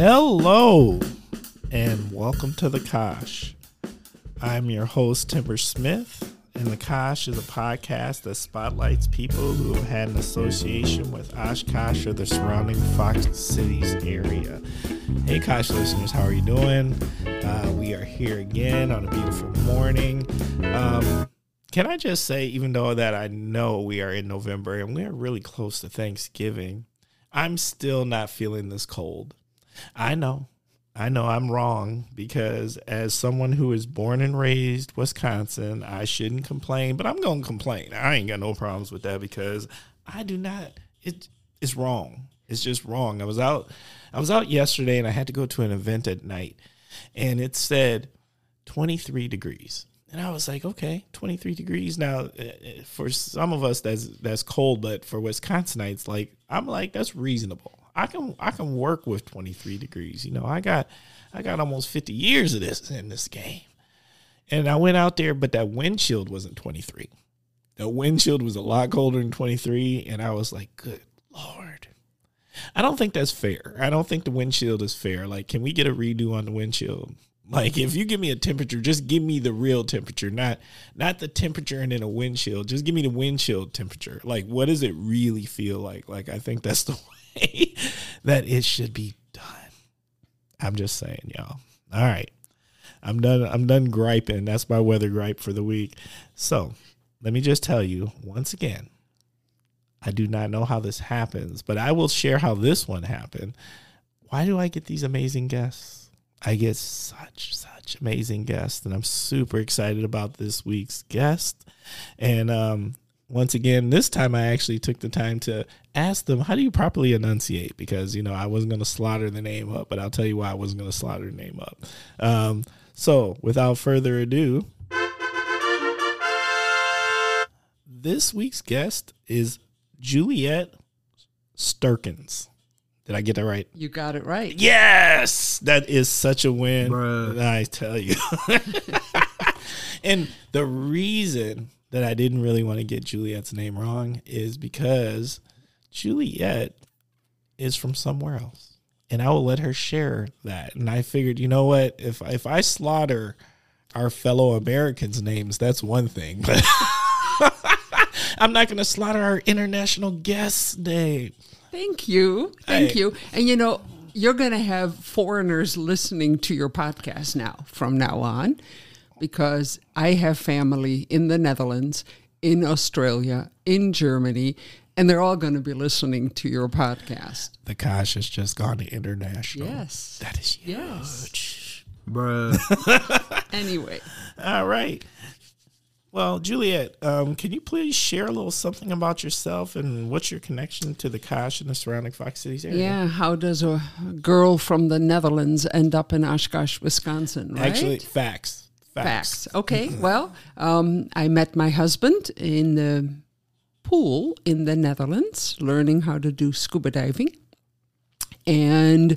Hello, and welcome to the Kosh. I'm your host, Timber Smith, and the Kosh is a podcast that spotlights people who have had an association with Oshkosh or the surrounding Fox Cities area. Hey, Kosh listeners, how are you doing? Uh, we are here again on a beautiful morning. Um, can I just say, even though that I know we are in November and we're really close to Thanksgiving, I'm still not feeling this cold. I know. I know I'm wrong because as someone who is born and raised Wisconsin, I shouldn't complain, but I'm going to complain. I ain't got no problems with that because I do not it it's wrong. It's just wrong. I was out I was out yesterday and I had to go to an event at night and it said 23 degrees. And I was like, okay, 23 degrees. Now, eh, eh, for some of us, that's that's cold, but for Wisconsinites, like I'm like, that's reasonable. I can I can work with 23 degrees. You know, I got I got almost 50 years of this in this game. And I went out there, but that windshield wasn't 23. The windshield was a lot colder than 23, and I was like, good lord. I don't think that's fair. I don't think the windshield is fair. Like, can we get a redo on the windshield? Like if you give me a temperature, just give me the real temperature, not not the temperature and then a windshield. Just give me the windshield temperature. Like what does it really feel like? Like I think that's the that it should be done. I'm just saying, y'all. All right. I'm done I'm done griping. That's my weather gripe for the week. So, let me just tell you once again. I do not know how this happens, but I will share how this one happened. Why do I get these amazing guests? I get such such amazing guests, and I'm super excited about this week's guest. And um, once again, this time I actually took the time to ask them, "How do you properly enunciate?" Because you know I wasn't going to slaughter the name up, but I'll tell you why I wasn't going to slaughter the name up. Um, so, without further ado, this week's guest is Juliet Sterkens. Did I get that right? You got it right. Yes, that is such a win. Bruh. I tell you. and the reason that I didn't really want to get Juliet's name wrong is because Juliet is from somewhere else. And I will let her share that. And I figured, you know what? If if I slaughter our fellow Americans' names, that's one thing. But I'm not going to slaughter our international guest's name. Thank you. Thank Hey. you. And you know, you're going to have foreigners listening to your podcast now from now on because I have family in the Netherlands, in Australia, in Germany, and they're all going to be listening to your podcast. The Kosh has just gone international. Yes. That is huge. Yes. Bruh. Anyway, All right. Well, Juliet, um, can you please share a little something about yourself and what's your connection to the Kosh and the surrounding Fox Cities area? yeah, how does a girl from the Netherlands end up in Oshkosh, Wisconsin, right? Actually, facts. Facts. Facts. Okay. Well, um, I met my husband in the pool in the Netherlands, learning how to do scuba diving. And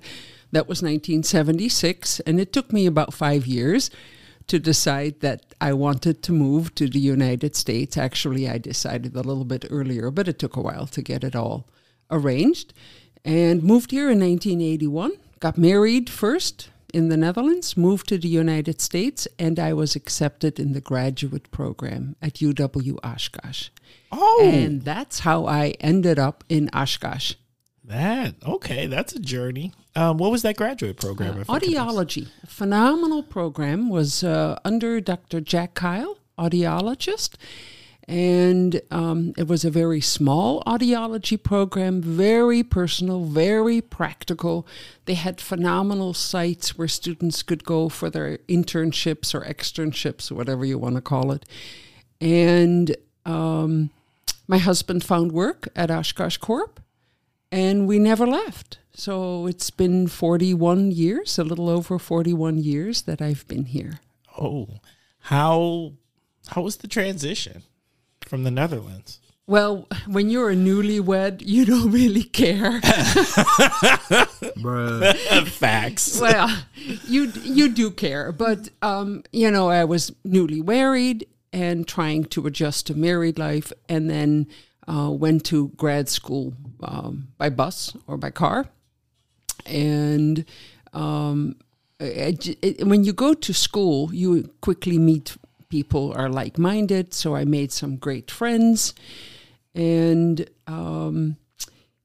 that was 1976. And it took me about five years to decide that I wanted to move to the United States. Actually, I decided a little bit earlier, but it took a while to get it all arranged. And moved here in 1981. Got married first in the Netherlands, moved to the United States, and I was accepted in the graduate program at UW Oshkosh. Oh, And that's how I ended up in Oshkosh. that. Okay, that's a journey. Um, what was that graduate program? if I could ask? Audiology, phenomenal program, was uh, under Dr. Jack Kyle, audiologist. And um, it was a very small audiology program, very personal, very practical. They had phenomenal sites where students could go for their internships or externships, whatever you want to call it. And um, my husband found work at Oshkosh Corp, and we never left. So it's been 41 years, a little over 41 years that I've been here. Oh, how how was the transition from the Netherlands? Well, when you're a newlywed, you don't really care. Bruh. Facts. well, you you do care, but um, you know, I was newly married and trying to adjust to married life, and then uh, went to grad school um, by bus or by car, and um, when you go to school, you quickly meet people are like minded. So I made some great friends. And um,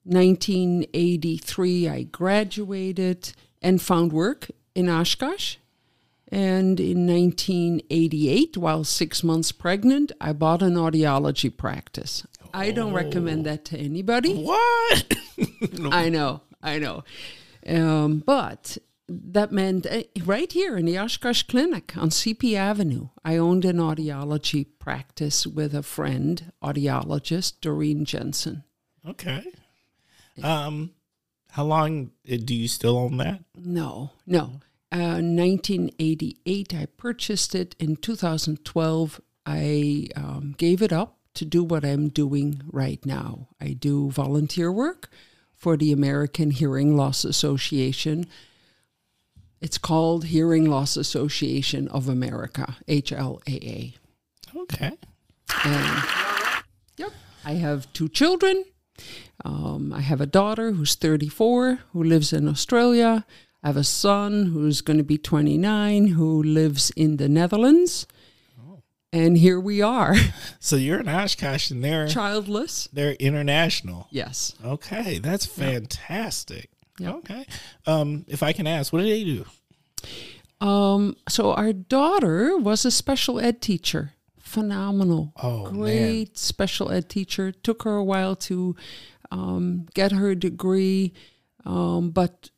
1983, I graduated and found work in Oshkosh. And in 1988, while six months pregnant, I bought an audiology practice. I don't recommend that to anybody. What? I know, I know. Um, but that meant uh, right here in the Oshkosh Clinic on CP Avenue, I owned an audiology practice with a friend, audiologist Doreen Jensen. okay. Um, how long uh, do you still own that? No, no. Uh, 1988, I purchased it. In 2012, I um, gave it up to do what I'm doing right now. I do volunteer work for the American Hearing Loss Association. It's called Hearing Loss Association of America, HLAA. Okay. And yep, I have two children. Um, I have a daughter who's 34 who lives in Australia. I have a son who's going to be 29 who lives in the Netherlands. And here we are, So you're in Oshkosh and they're childless. they're international. Yes. Okay, that's fantastic. Yep. Okay. Um, if I can ask, what do they do? Um, so our daughter was a special ed teacher. Phenomenal. Oh, man. Great special ed teacher. Took her a while to um, get her degree, um, but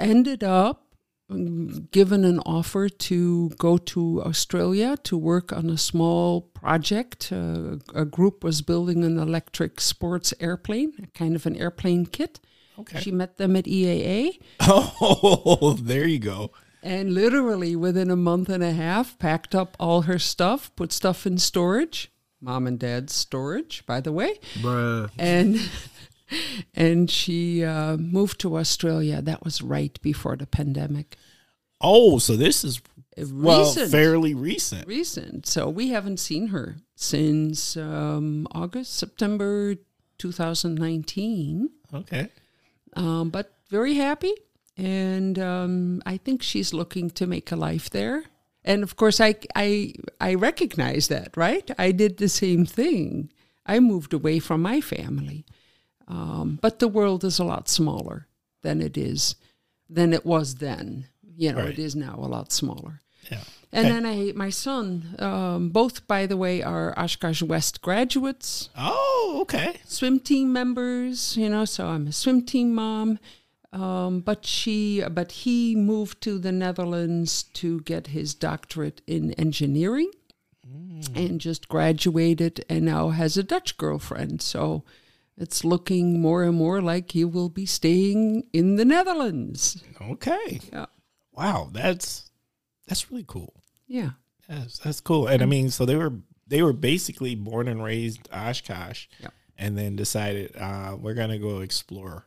ended up um, given an offer to go to Australia to work on a small project. Uh, a group was building an electric sports airplane, a kind of an airplane kit. Okay. She met them at EAA. Oh, there you go. And literally within a month and a half, packed up all her stuff, put stuff in storage, mom and dad's storage, by the way, Bruh. and and she uh, moved to Australia. That was right before the pandemic. Oh, so this is well fairly recent. Recent. So we haven't seen her since um, August, September 2019. Okay. um, but very happy. And um, I think she's looking to make a life there. And of course, I, I, I recognize that, right? I did the same thing. I moved away from my family. Um, but the world is a lot smaller than it is, than it was then. You know, Right. it is now a lot smaller. Yeah. And Okay. then I, my son, um, both, by the way, are Oshkosh West graduates Oh, okay. swim team members, you know, so I'm a swim team mom. Um, but she, but he moved to the Netherlands to get his doctorate in engineering, and just graduated, and now has a Dutch girlfriend. So it's looking more and more like he will be staying in the Netherlands. Okay. Yeah, Wow, that's that's really cool. yeah, Yes, that's cool. And I mean, so they were they were basically born and raised Oshkosh, Yep. and then decided uh, we're gonna go explore.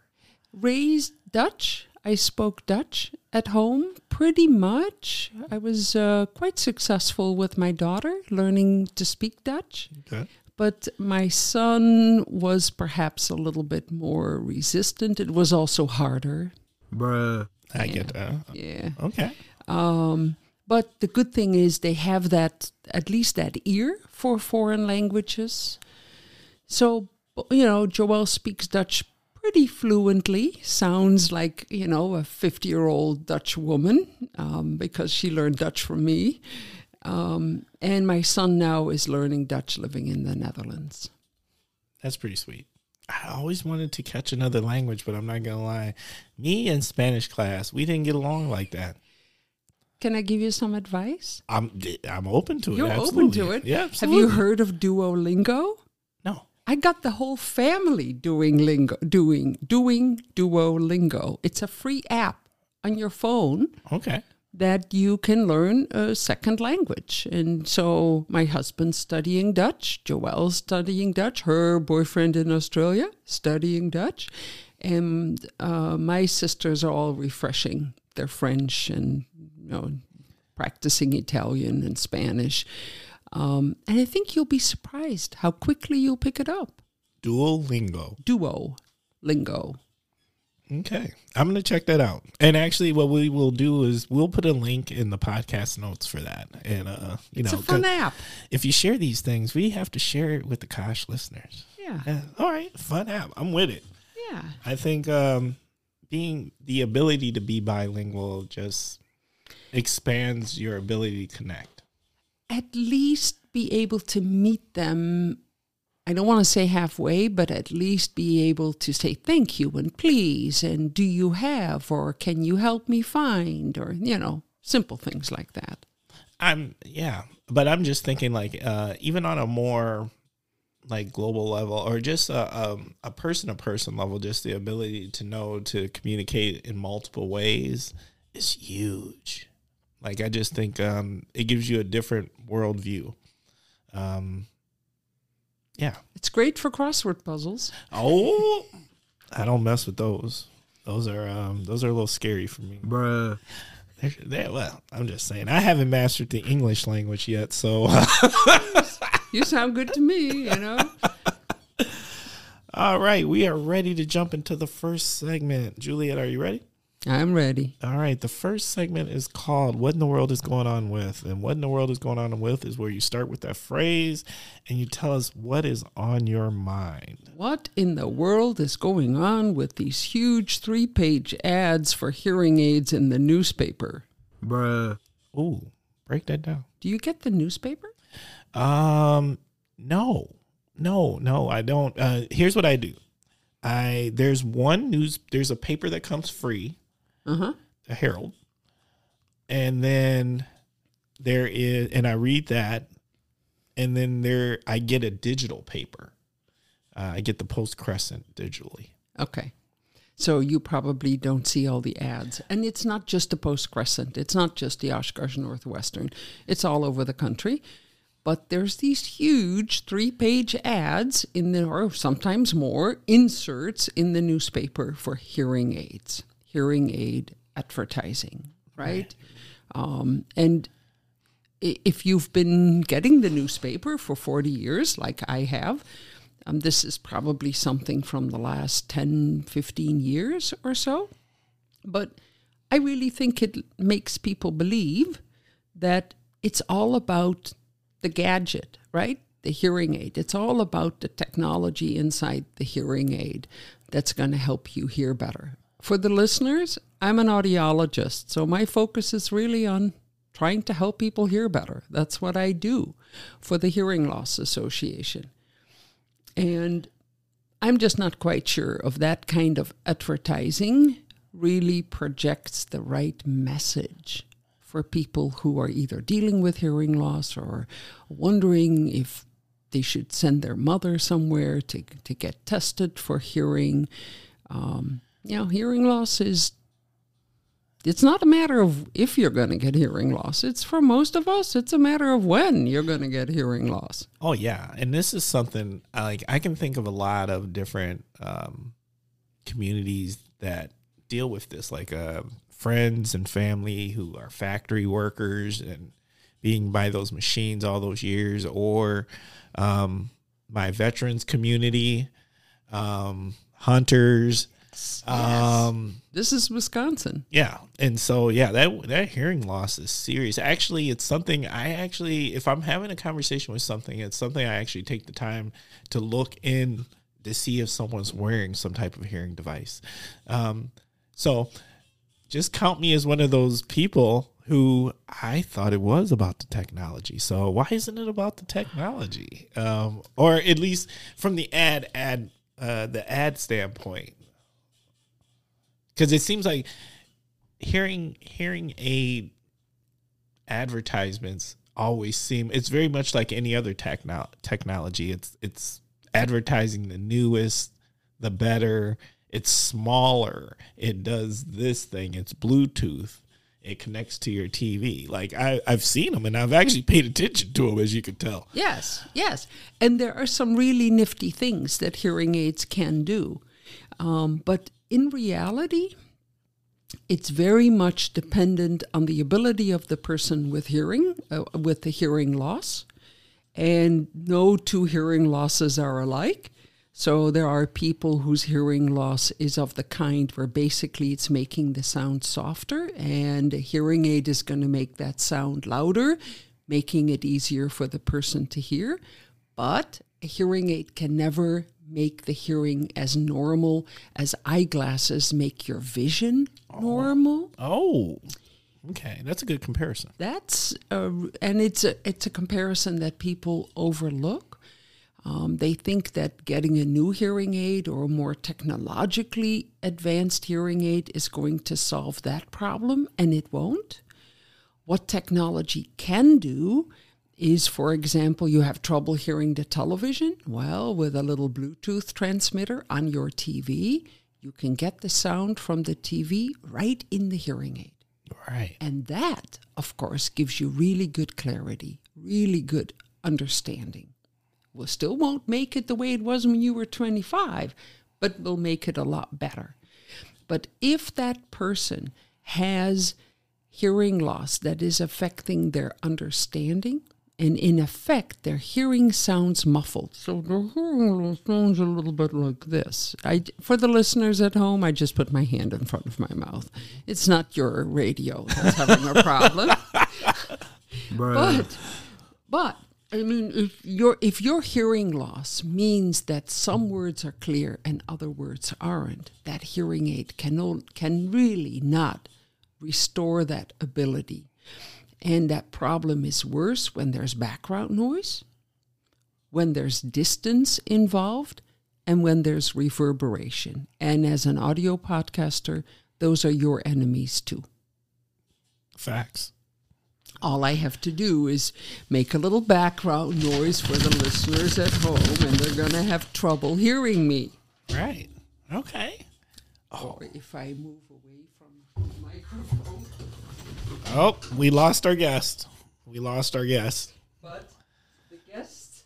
raised Dutch. I spoke Dutch at home pretty much. I was uh, quite successful with my daughter learning to speak Dutch, Okay. But my son was perhaps a little bit more resistant. It was also harder. Bruh. I get that. Yeah. Okay. Um, but the good thing is they have that, at least that ear for foreign languages. So, you know, Joelle speaks Dutch pretty fluently. Sounds like, you know, a 50 year old Dutch woman um, because she learned Dutch from me. Um, and my son now is learning Dutch living in the Netherlands. That's pretty sweet. I always wanted to catch another language, but I'm not gonna lie. Me and Spanish class, we didn't get along like that. Can I give you some advice? I'm I'm open to it. You're open to it. Yeah. Have you heard of Duolingo? No. I got the whole family doing lingo, doing doing Duolingo. It's a free app on your phone Okay. That you can learn a second language. And so my husband's studying Dutch, Joelle's studying Dutch, her boyfriend in Australia studying Dutch, and uh, my sisters are all refreshing their French and you know practicing Italian and Spanish. Um, and I think you'll be surprised how quickly you'll pick it up. Duolingo. Duo lingo. Okay. I'm going to check that out. And actually, what we will do is we'll put a link in the podcast notes for that. And, uh, you It's know, a fun app. if you share these things, we have to share it with the Kosh listeners. Yeah. Yeah. All right. Fun app. I'm with it. Yeah. I think um, being the ability to be bilingual just expands your ability to connect. At least be able to meet them. I don't want to say halfway, but at least be able to say thank you and please and do you have or can you help me find or, you know, simple things like that. I'm yeah, but I'm just thinking like uh, even on a more like global level or just a um, a person to person level, just the ability to know to communicate in multiple ways is huge. Like I just think um, it gives you a different worldview. Um, yeah. It's great for crossword puzzles. Oh, I don't mess with those. Those are um, those are a little scary for me. Bruh. They're, they're- well, I'm just saying I haven't mastered the English language yet, so. You sound good to me, you know. All right, we are ready to jump into the first segment. Juliet, are you ready? I'm ready. All right, the first segment is called What in the World is Going On With? And what in the world is going on with is where you start with that phrase and you tell us what is on your mind. What in the world is going on with these huge three page ads for hearing aids in the newspaper? Bruh. Ooh, break that down. Do you get the newspaper? Um, no, no, no, I don't. Uh, here's what I do. I there's one news. There's a paper that comes free, Uh huh. the Herald, and then there is, and I read that, and then there I get a digital paper. Uh, I get the Post Crescent digitally. Okay. So you probably don't see all the ads. And it's not just the Post Crescent, it's not just the Oshkosh Northwestern, it's all over the country. But there's these huge three page ads in the, or sometimes more, inserts in the newspaper for hearing aids, hearing aid advertising, right? Um, and if you've been getting the newspaper for 40 years, like I have, um, this is probably something from the last 10, 15 years or so. But I really think it makes people believe that it's all about the gadget, right? The hearing aid. It's all about the technology inside the hearing aid that's going to help you hear better. For the listeners, I'm an audiologist, so my focus is really on trying to help people hear better. That's what I do for the Hearing Loss Association. And I'm just not quite sure of that kind of advertising really projects the right message for people who are either dealing with hearing loss or wondering if they should send their mother somewhere to, to get tested for hearing. Um, you know, hearing loss is it's not a matter of if you're going to get hearing loss. It's for most of us, it's a matter of when you're going to get hearing loss. Oh yeah, and this is something I like. I can think of a lot of different um, communities that deal with this, like uh, friends and family who are factory workers and being by those machines all those years, or um, my veterans community, um, hunters. Um, This is Wisconsin. yeah, and so yeah, that that hearing loss is serious. Actually, it's something I actually, if I'm having a conversation with something, it's something I actually take the time to look in to see if someone's wearing some type of hearing device. Um, so just count me as one of those people who I thought it was about the technology. So why isn't it about the technology? Um, or at least from the ad ad uh, the ad standpoint because it seems like hearing hearing aid advertisements always seem it's very much like any other techno- technology. It's it's advertising the newest the better. It's smaller. It does this thing. It's bluetooth. It connects to your tv like I, i've seen them and i've actually paid attention to them as you can tell. Yes, yes. And there are some really nifty things that hearing aids can do. Um, but in reality, it's very much dependent on the ability of the person with hearing, uh, with the hearing loss. And no two hearing losses are alike. So there are people whose hearing loss is of the kind where basically it's making the sound softer, and a hearing aid is going to make that sound louder, making it easier for the person to hear. But a hearing aid can never make the hearing as normal as eyeglasses make your vision normal. Oh, okay. That's a good comparison. That's a, and it's a it's a comparison that people overlook. Um, they think that getting a new hearing aid or a more technologically advanced hearing aid is going to solve that problem, and it won't. What technology can do is, for example, you have trouble hearing the television. Well, with a little Bluetooth transmitter on your TV, you can get the sound from the TV right in the hearing aid. Right. And that, of course, gives you really good clarity, really good understanding. Well, still won't make it the way it was when you were 25, but we'll make it a lot better. But if that person has hearing loss that is affecting their understanding, and in effect, their hearing sounds muffled. So their hearing sounds a little bit like this. I, for the listeners at home, I just put my hand in front of my mouth. It's not your radio that's having a problem. But, but I mean, if your if your hearing loss means that some words are clear and other words aren't, that hearing aid can no, can really not restore that ability, and that problem is worse when there's background noise, when there's distance involved, and when there's reverberation. And as an audio podcaster, those are your enemies too. Facts. All I have to do is make a little background noise for the listeners at home, and they're going to have trouble hearing me. Right. Okay. Or if I move away from the microphone. Oh, we lost our guest. We lost our guest. But the guest.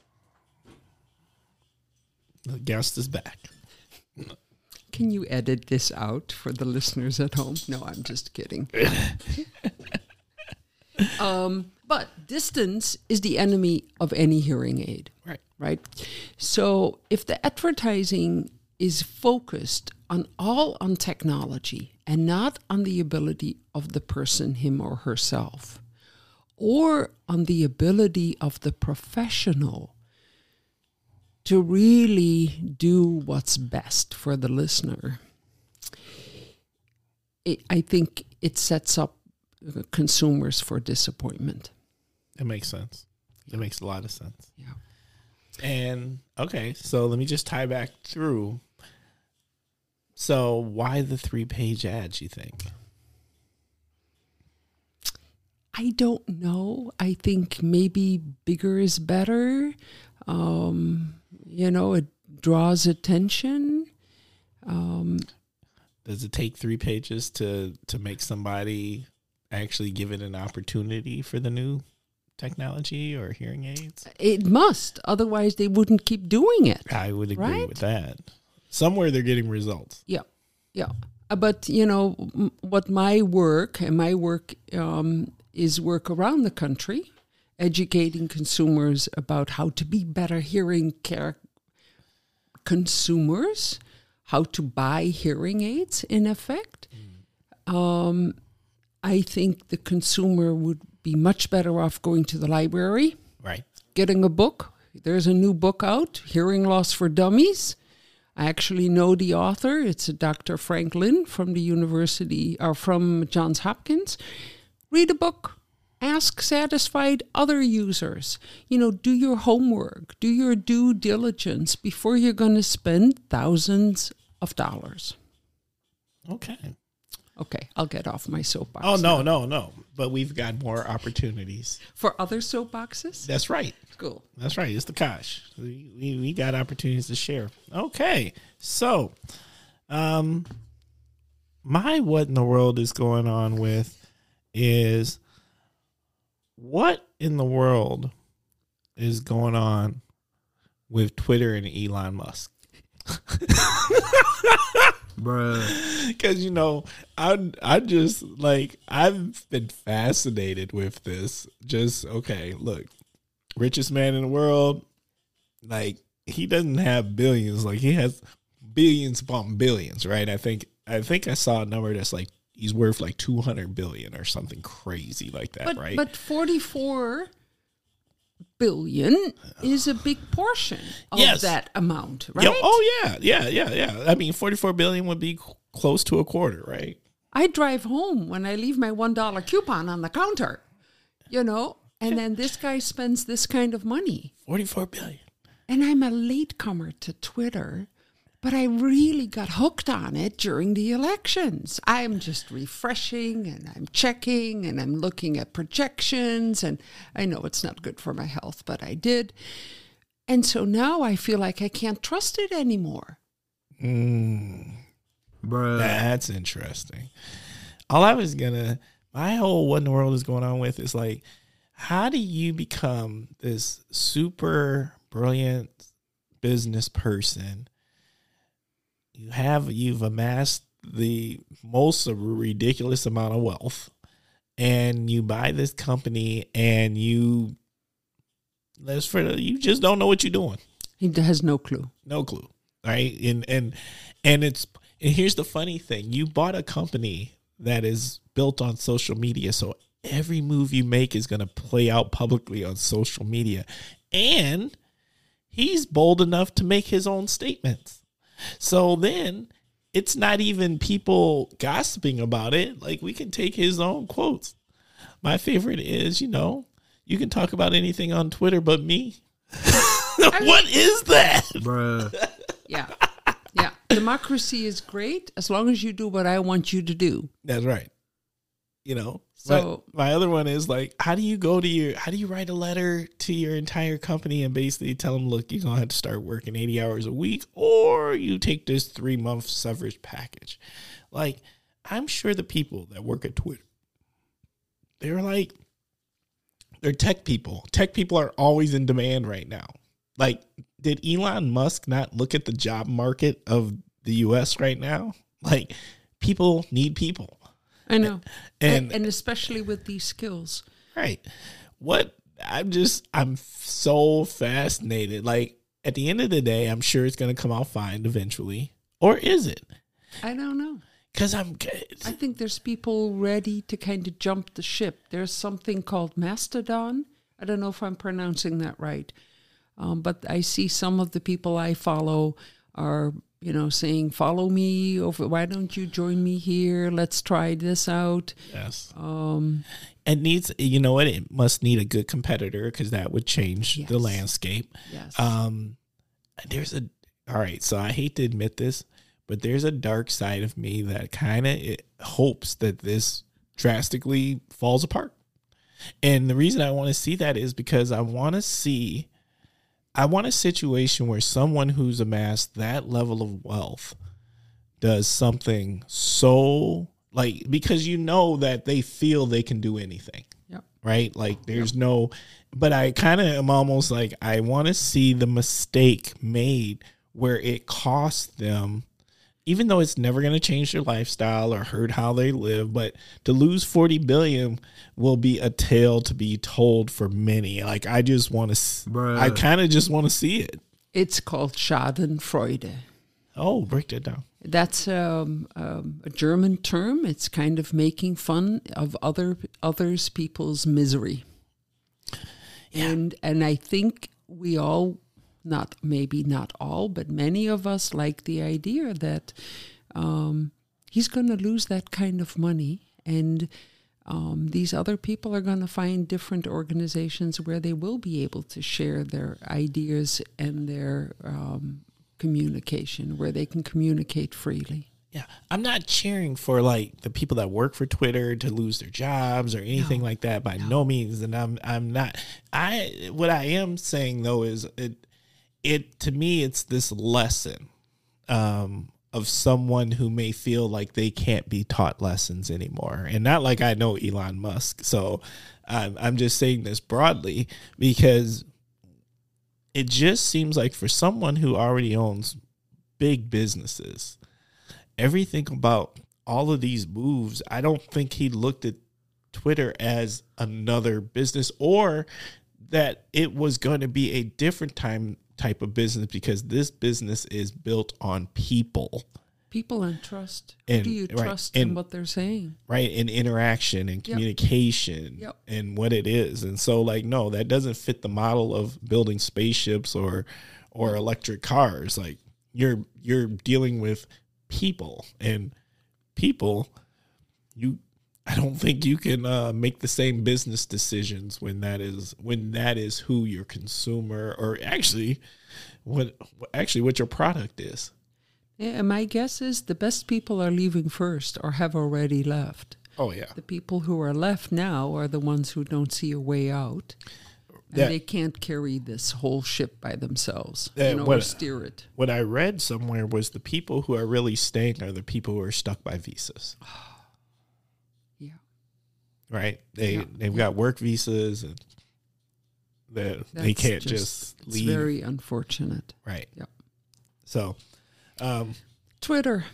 The guest is back. Can you edit this out for the listeners at home? No, I'm just kidding. um, but distance is the enemy of any hearing aid. Right. right? So if the advertising is focused on all on technology and not on the ability of the person, him or herself, or on the ability of the professional to really do what's best for the listener, it, I think it sets up consumers for disappointment. It makes sense. It makes a lot of sense. Yeah. And okay, so let me just tie back through. So why the three page ads, you think? I don't know. I think maybe bigger is better. Um, you know, it draws attention. Um, Does it take three pages to to make somebody actually give it an opportunity for the new technology or hearing aids? it must, otherwise they wouldn't keep doing it. I would agree Right? with that. Somewhere they're getting results. Yeah, yeah. Uh, But you know what my work and my work um, is work around the country, educating consumers about how to be better hearing care consumers, how to buy hearing aids. In effect, um, I think the consumer would be much better off going to the library Right. getting a book. There's a new book out, Hearing Loss for Dummies. I actually know the author. It's a Dr. Frank Lin from the University or from Johns Hopkins. Read a book. Ask satisfied other users. You know, do your homework, do your due diligence before you're going to spend thousands of dollars. Okay. Okay, I'll get off my soapbox. Oh no, no, no. But we've got more opportunities. For other soapboxes? That's right. Cool. That's right. It's the Kosh. We, we we got opportunities to share. Okay. So, um, my what in the world is going on with is what in the world is going on with Twitter and Elon Musk? Bruh. Because you know, I I just like I've been fascinated with this. Just okay, look, richest man in the world, like he doesn't have billions. Like he has billions upon billions, right? I think I think I saw a number that's like he's worth like two hundred billion or something crazy like that, But right? but 44 billion is a big portion of Yes. that amount, right? Oh yeah, yeah, yeah, yeah. I mean, forty-four billion would be close to a quarter, right? I drive home when I leave my $1 coupon on the counter. You know, and then this guy spends this kind of money. Forty-four billion. And I'm a latecomer to Twitter, but I really got hooked on it during the elections. I'm just refreshing and I'm checking and I'm looking at projections. And I know it's not good for my health, but I did. And so now I feel like I can't trust it anymore. Mm. Bruh. That's interesting. All I was gonna, my whole what in the world is going on with is like, how do you become this super brilliant business person? You have you've amassed the most ridiculous amount of wealth, and you buy this company, and you let's for you just don't know what you're doing. He has no clue. no clue right? And and and it's and here's the funny thing. You bought a company that is built on social media so every move you make is going to play out publicly on social media. And he's bold enough to make his own statements so then it's not even people gossiping about it like we can take his own quotes my favorite is you know you can talk about anything on twitter but me what is that Bruh. Yeah. Yeah. Democracy is great as long as you do what I want you to do. That's right. You know. So- my, my other one is like, how do you go to your how do you write a letter to your entire company and basically tell them, look, you're gonna have to start working 80 hours a week, or you take this three month severance package. Like, I'm sure the people that work at Twitter, they're like they're tech people. Tech people are always in demand right now. Like, did Elon Musk not look at the job market of the US right now? Like, people need people. I know. And- and, and especially with these skills. Right. What I'm just I'm so fascinated. Like at the end of the day, I'm sure it's going to come out fine eventually. Or is it? I don't know. Cuz I'm I think there's people ready to kind of jump the ship. There's something called Mastodon. I don't know if I'm pronouncing that right. Um, but I see some of the people I follow are, you know, saying, follow me over. Why don't you join me here? Let's try this out. yes. Um, It needs you know what? It must need a good competitor cuz that would change the landscape. yes. Um there's a all right, so I hate to admit this, but there's a dark side of me that kind of hopes that this drastically falls apart. And the reason I want to see that is because I want to see I want a situation where someone who's amassed that level of wealth does something so like because you know that they feel they can do anything yep. right? Like there's no, but I kind of am almost like I want to see the mistake made where it costs them, even though it's never going to change their lifestyle or hurt how they live, but to lose 40 billion will be a tale to be told for many. Like I just want to, I kind of just want to see it. It's called Schadenfreude. Oh, break that down. That's um, um, a German term. It's kind of making fun of other others people's misery. Yeah. And and I think we all, not maybe not all, but many of us like the idea that um, he's going to lose that kind of money, and um, these other people are going to find different organizations where they will be able to share their ideas and their um, communication, where they can communicate freely. Yeah, I'm not cheering for like the people that work for Twitter to lose their jobs or anything like that by no. means. And I'm I'm not. I what I am saying though is it it to me it's this lesson um, of someone who may feel like they can't be taught lessons anymore, and not like I know Elon Musk. So I'm I'm just saying this broadly because it just seems like for someone who already owns big businesses everything about all of these moves, I don't think he looked at Twitter as another business or that it was going to be a different time type of business because this business is built on people, People and trust. And- Who do you right, trust in and- what they're saying? right? And interaction and Yep. communication Yep. and what it is. And so like no, that doesn't fit the model of building spaceships or or electric cars. Like you're you're dealing with people and people you I don't think you can uh, make the same business decisions when that is when that is who your consumer or actually what actually what your product is. Yeah, and my guess is the best people are leaving first or have already left. Oh yeah. The people who are left now are the ones who don't see a way out. And That- they can't carry this whole ship by themselves. That- you know, what- or steer it. What I read somewhere was the people who are really staying are the people who are stuck by visas. Right? They Yeah. they've got work visas and they they can't just- just, It's leave. very unfortunate. right. Yep. So, um, Twitter.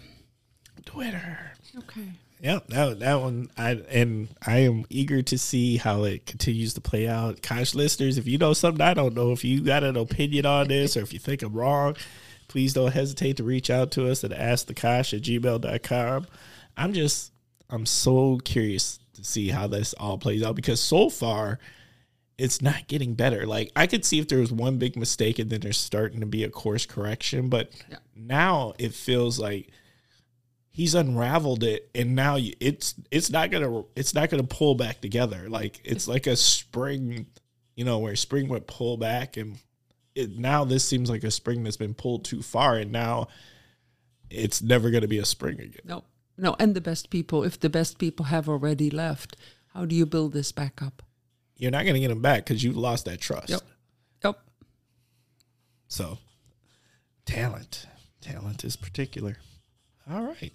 Twitter. Okay. Yeah, that that one I and I am eager to see how it continues to play out. Kosh listeners, if you know something I don't know, if you got an opinion on this or if you think I'm wrong, please don't hesitate to reach out to us at askthekosh at gmail.com. I'm just I'm so curious see how this all plays out because so far it's not getting better. Like I could see if there was one big mistake and then there's starting to be a course correction, but Yeah. now it feels like he's unraveled it and now you- it's it's not gonna it's not gonna pull back together like it's like a spring you know where spring would pull back and it now this seems like a spring that's been pulled too far and now it's never gonna be a spring again No. No. And the best people, if the best people have already left, how do you build this back up? you're not gonna get them back because you lost that trust Yep. Yep. so talent talent is particular all right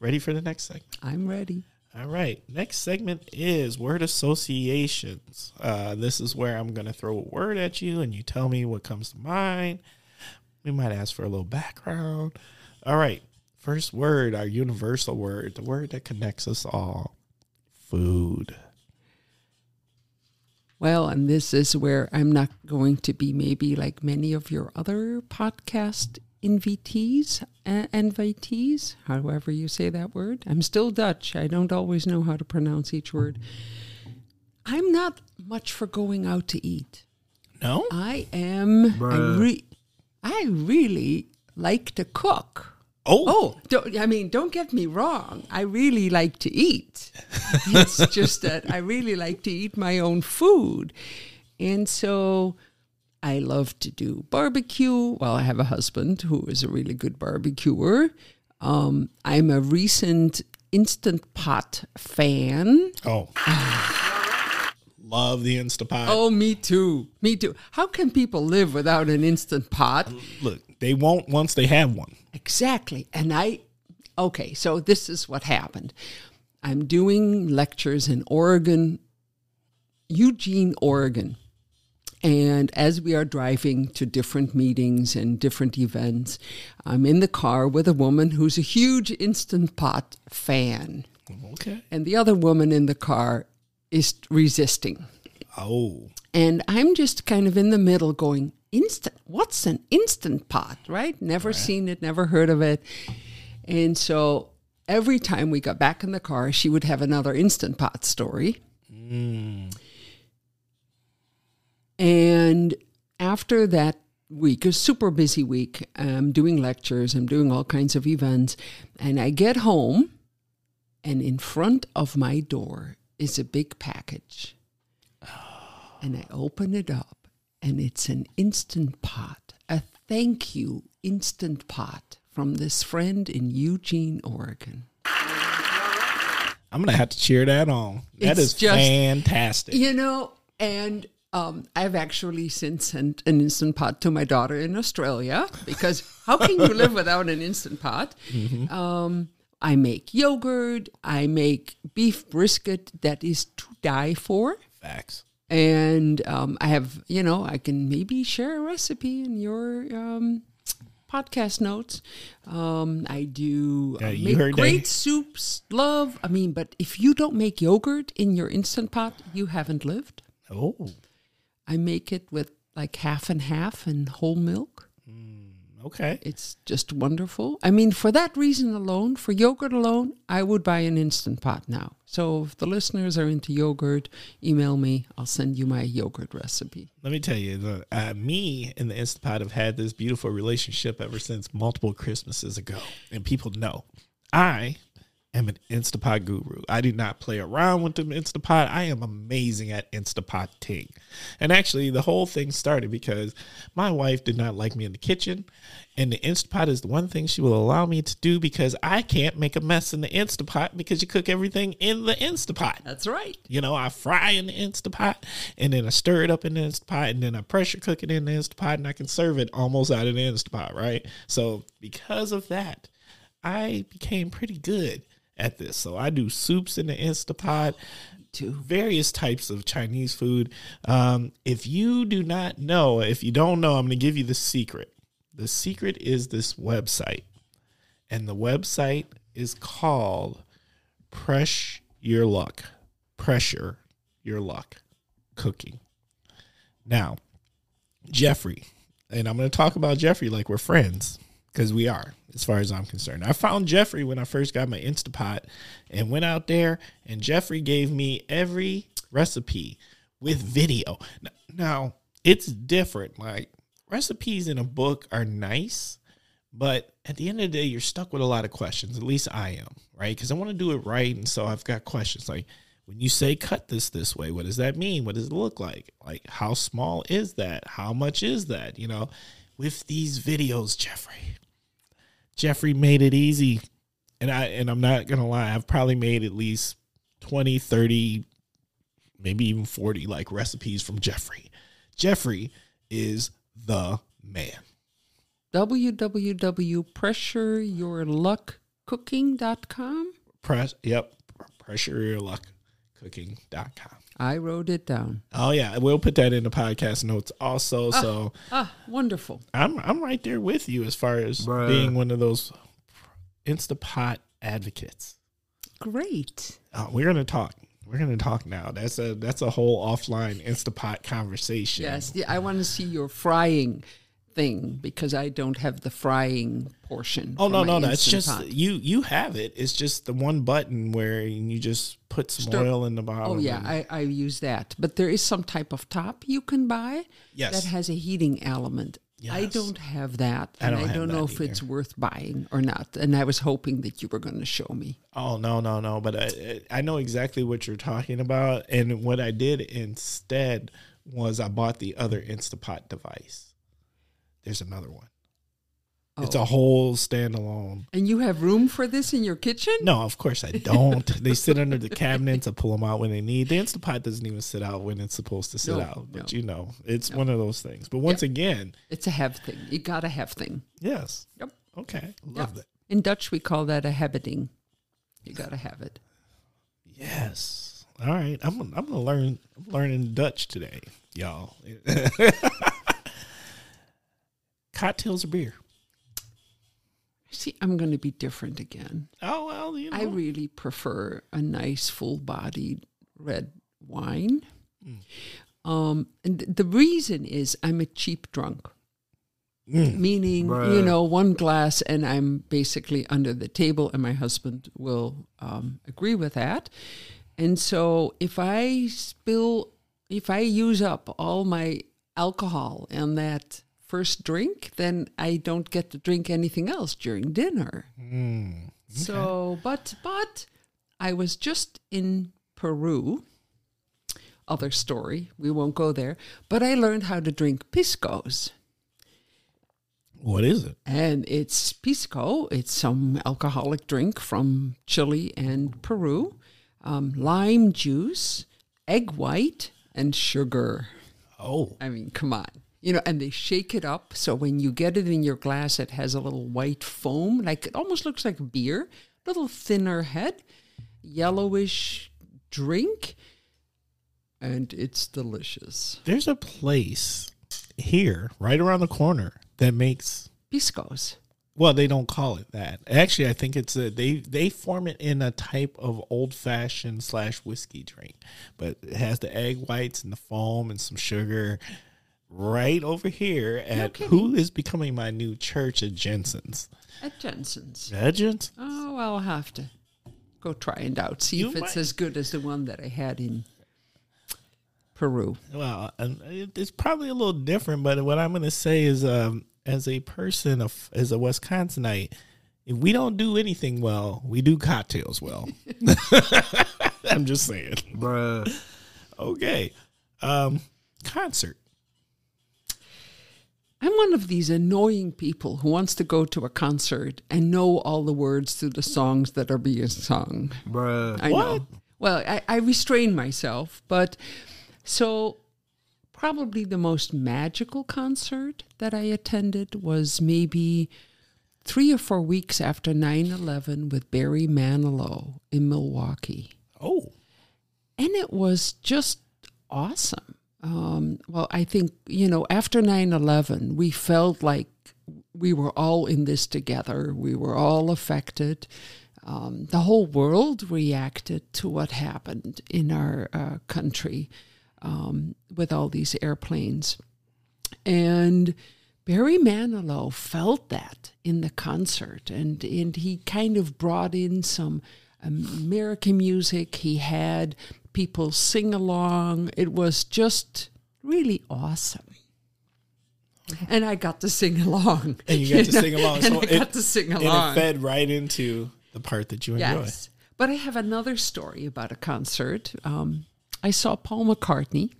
ready for the next segment I'm ready. All right. Next segment is word associations. Uh, this is where I'm going to throw a word at you and you tell me what comes to mind. We might ask for a little background. All right. First word, our universal word, the word that connects us all food. Well, and this is where I'm not going to be maybe like many of your other podcast invitees, uh, invitees, however you say that word. I'm still Dutch. I don't always know how to pronounce each word. I'm not much for going out to eat. No? I am. I, re- I really like to cook. Oh, Oh, don't, I mean, don't get me wrong. I really like to eat. it's just that I really like to eat my own food. And so I love to do barbecue. Well, I have a husband who is a really good barbecuer. Um, I'm a recent Instant Pot fan. oh. Love the Instapot. Oh, me too. Me too. How can people live without an Instant Pot? Look, they won't once they have one. Exactly. And I, okay, so this is what happened. I'm doing lectures in Oregon, Eugene, Oregon. And as we are driving to different meetings and different events, I'm in the car with a woman who's a huge Instant Pot fan. Okay. And the other woman in the car is resisting. Oh. And I'm just kind of in the middle going, instant, what's an instant pot, right? Never seen it, never heard of it. And so every time we got back in the car, she would have another instant pot story. And after that week, a super busy week, I'm doing lectures, I'm doing all kinds of events, and I get home, and in front of my door is a big package. Oh. And I open it up, and it's an instant pot, a thank you instant pot from this friend in Eugene, Oregon. I'm going to have to cheer that on. That It's is just- fantastic. You know, and um, I've actually since sent an instant pot to my daughter in Australia because how can you live without an instant pot? Um, I make yogurt, I make beef brisket that is to die for. Facts. And um, I have, you know, I can maybe share a recipe in your um, podcast notes. Um, I do uh, Yeah, make that. great soups, love. I mean, but if you don't make yogurt in your instant pot, you haven't lived. Oh. I make it with like half and half and whole milk. Okay. It's just wonderful. I mean, for that reason alone, for yogurt alone, I would buy an instant pot now. So if the listeners are into yogurt, email me. I'll send you my yogurt recipe. Let me tell you, the, uh, me and the instant pot have had this beautiful relationship ever since multiple Christmases ago, and people know I am an Instapot guru. I do not play around with the Instapot. I am amazing at Instapotting. And actually, the whole thing started because my wife did not like me in the kitchen, and the Instapot is the one thing she will allow me to do because I can't make a mess in the Instapot because you cook everything in the Instapot. That's right. You know, I fry in the Instapot and then I stir it up in the Instapot and then I pressure cook it in the Instapot and I can serve it almost out of the Instapot, right? So, because of that, I became pretty good at this. So, I do soups in the Instapot, to various types of Chinese food. Um, if you do not know, if you don't know, I'm going to give you the secret. The secret is this website, and the website is called Press Your Luck. Pressure Your Luck Cooking. Now, Jeffrey, and I'm going to talk about Jeffrey like we're friends because we are, as far as I'm concerned. I found Jeffrey when I first got my Instapot and went out there, and Jeffrey gave me every recipe with video. Now, it's different. Like, recipes in a book are nice, but at the end of the day, you're stuck with a lot of questions. At least I am, right? Because I want to do it right. And so I've got questions like, when you say cut this this way, what does that mean? What does it look like? Like, how small is that? How much is that? You know, with these videos, Jeffrey, Jeffrey made it easy. And I and I'm not gonna lie, I've probably made at least 20, 30, maybe even 40 like recipes from Jeffrey. Jeffrey is the man. www.pressureyourluckcooking.com. Press yep. Pressureyourluckcooking.com. I wrote it down. Oh yeah, we'll put that in the podcast notes also. So Ah, wonderful. I'm I'm right there with you as far as Bruh. being one of those Instapot advocates. Great. Uh, we're gonna talk. We're gonna talk now. That's a that's a whole offline Instapot conversation. Yes, yeah, I want to see your frying thing because I don't have the frying portion. Oh no no no! It's just Pot. you you have it. It's just the one button where you just put some Stir- oil in the bottom. Oh yeah, and- I, I use that. But there is some type of top you can buy Yes. that has a heating element. I don't have that, I and don't I don't know if it's worth buying or not. And I was hoping that you were going to show me. Oh no no no! But I I know exactly what you're talking about, and what I did instead was I bought the other Instapot device. There's another one. It's Oh. a whole standalone. And you have room for this in your kitchen? No, of course I don't. they sit under the cabinets. I pull them out when they need. The Instapot doesn't even sit out when it's supposed to sit No, out. But no. you know, it's one of those things. But once again, It's a have thing. You got to have thing. yes. Yep. Okay. Love Yep. that. In Dutch, we call that a hebbeding. You got to have it. Yes. All right. I'm I'm gonna learn I'm learning Dutch today, y'all. Cocktails or beer? See, I'm going to be different again. Oh well, you know. I really prefer a nice, full-bodied red wine. Um, and th- the reason is I'm a cheap drunk, meaning you know one glass and I'm basically under the table, and my husband will um, agree with that. And so if I spill, if I use up all my alcohol in that first drink, then I don't get to drink anything else during dinner. So, but but I was just in Peru. Other story. We won't go there. But I learned how to drink piscos. what is it? And it's pisco. It's some alcoholic drink from Chile and Peru. Um, lime juice, egg white, and sugar. Oh, I mean, come on. You know, and they shake it up so when you get it in your glass, it has a little white foam, like it almost looks like beer, little thinner head, yellowish drink, and it's delicious. there's a place here, right around the corner, that makes. Piscos. Well, they don't call it that. Actually, I think it's a they they form it in a type of old fashioned slash whiskey drink, but it has the egg whites and the foam and some sugar. Right over here at kidding. who is becoming my new church at Jensen's. At Jensen's. At Jensen's? Oh, I'll have to go try it out. See You if it's might- as good as the one that I had in Peru. Well, it's probably a little different, but what I'm going to say is, um, as a person of as a Wisconsinite, if we don't do anything well, we do cocktails well. I'm just saying. Bruh. Okay, um, concert. I'm one of these annoying people who wants to go to a concert and know all the words to the songs that are being sung. Bruh. I What? know. Well, I, I restrain myself, but so probably the most magical concert that I attended was maybe three or four weeks after 9 11 with Barry Manilow in Milwaukee. Oh, And it was just awesome. Um, well, I think, you know, after 9 11, we felt like we were all in this together. We were all affected. Um, the whole world reacted to what happened in our uh, country um, with all these airplanes. And Barry Manilow felt that in the concert, and, and he kind of brought in some American music. He had people sing along. It was just really awesome. And I got to sing along. and you got to know, sing along. And so I got to sing along. and it fed right into the part that you enjoy. Yes. But I have another story about a concert. Um, I saw Paul McCartney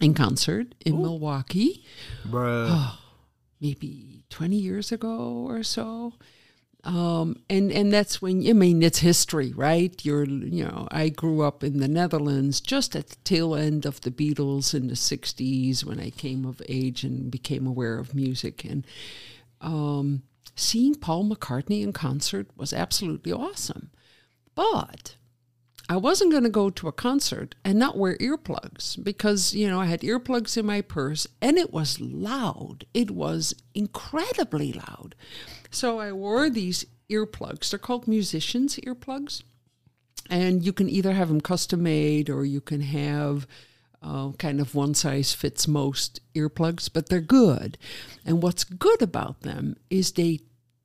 in concert in Milwaukee Bruh. maybe 20 years ago or so. Um, and, and that's when, I mean, it's history, right? You're, you know, I grew up in the Netherlands just at the tail end of the Beatles in the 60s when I came of age and became aware of music. And um, seeing Paul McCartney in concert was absolutely awesome. But I wasn't going to go to a concert and not wear earplugs because, you know, I had earplugs in my purse and it was loud. It was incredibly loud. So I wore these earplugs. They're called musicians' earplugs. And you can either have them custom made or you can have uh, kind of one size fits most earplugs, but they're good. And what's good about them is they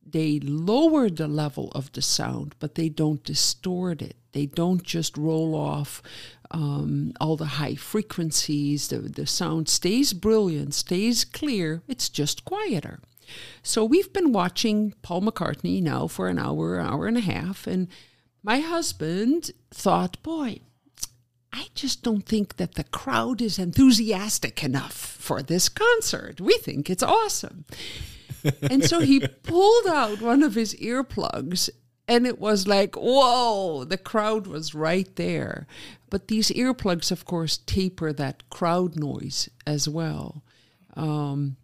they lower the level of the sound, but they don't distort it. They don't just roll off um, all the high frequencies. The, the sound stays brilliant, stays clear. It's just quieter. So we've been watching Paul McCartney now for an hour, an hour and a half, and my husband thought, boy, I just don't think that the crowd is enthusiastic enough for this concert. We think it's awesome. and so he pulled out one of his earplugs and it was like, whoa, the crowd was right there. But these earplugs, of course, taper that crowd noise as well. Um,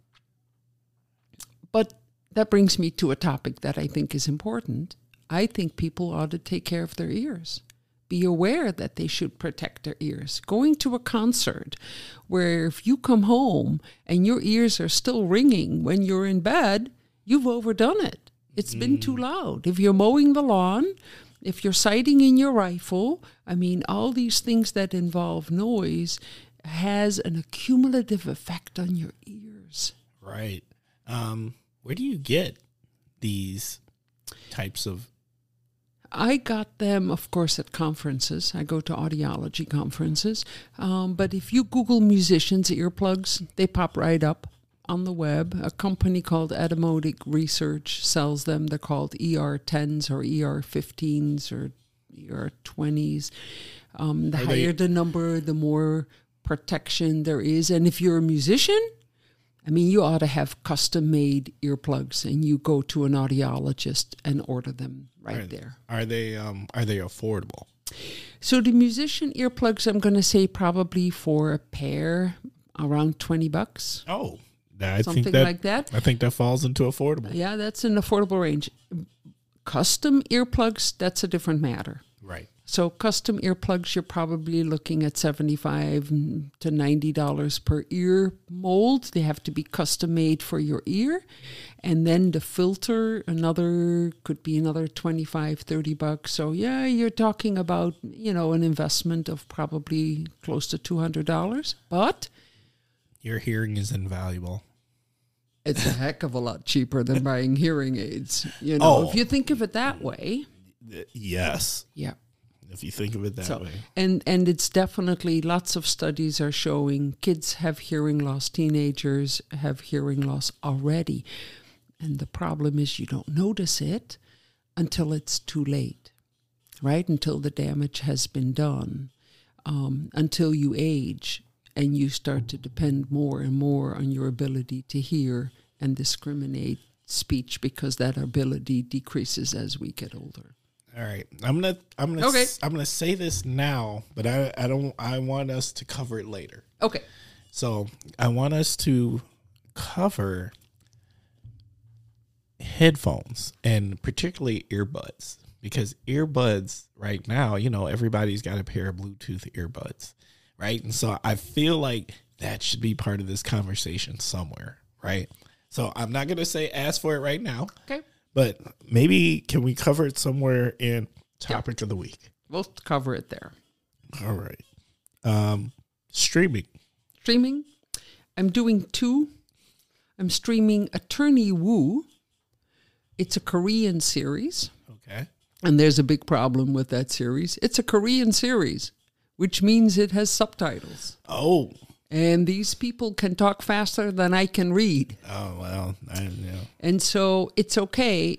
that brings me to a topic that I think is important. I think people ought to take care of their ears. Be aware that they should protect their ears. Going to a concert where if you come home and your ears are still ringing when you're in bed, you've overdone it. It's been too loud. If you're mowing the lawn, if you're sighting in your rifle, I mean, all these things that involve noise has an accumulative effect on your ears. Right. Um, where do you get these types of? I got them, of course, at conferences. I go to audiology conferences. Um, but if you Google musicians' earplugs, they pop right up on the web. A company called Etymotic Research sells them. They're called ER10s or ER15s or ER20s. Um, the Are they- higher the number, the more protection there is. And if you're a musician, I mean, you ought to have custom made earplugs and you go to an audiologist and order them right Are, there. are they um are they affordable? So the musician earplugs, I'm going to say probably for a pair around 20 bucks, Oh, I something think that like that. I think that falls into affordable. Yeah, that's an affordable range. Custom earplugs, that's a different matter. Right. So custom earplugs, you're probably looking at seventy-five to ninety dollars per ear mold. They have to be custom made for your ear, and then the filter, another could be another 25, 30 bucks. So yeah, you're talking about you know an investment of probably close to two hundred dollars. But Your hearing is invaluable. It's a heck of a lot cheaper than buying hearing aids. You know, Oh. if you think of it that way. Yes, Yeah. If you think of it that So, way. and and it's definitely lots of studies are showing kids have hearing loss, teenagers have hearing loss already, and the problem is you don't notice it until it's too late, right? Until the damage has been done, um, until you age and you start to depend more and more on your ability to hear and discriminate speech because that ability decreases as we get older. All right, I'm gonna I'm gonna Okay. s- I'm gonna say this now, but I I don't I want us to cover it later. Okay. So I want us to cover headphones and particularly earbuds because earbuds right now, you know, everybody's got a pair of Bluetooth earbuds, right? And so I feel like that should be part of this conversation somewhere, right? So I'm not going to say ask for it right now, Okay. But maybe can we cover it somewhere in topic of the week? We'll cover it there. All right. Um streaming. streaming. I'm doing two. I'm streaming Attorney Woo. It's a Korean series, Okay. and there's a big problem with that series. It's a Korean series, which means it has subtitles. Oh, And these people can talk faster than I can read. Oh well, I know. And so it's okay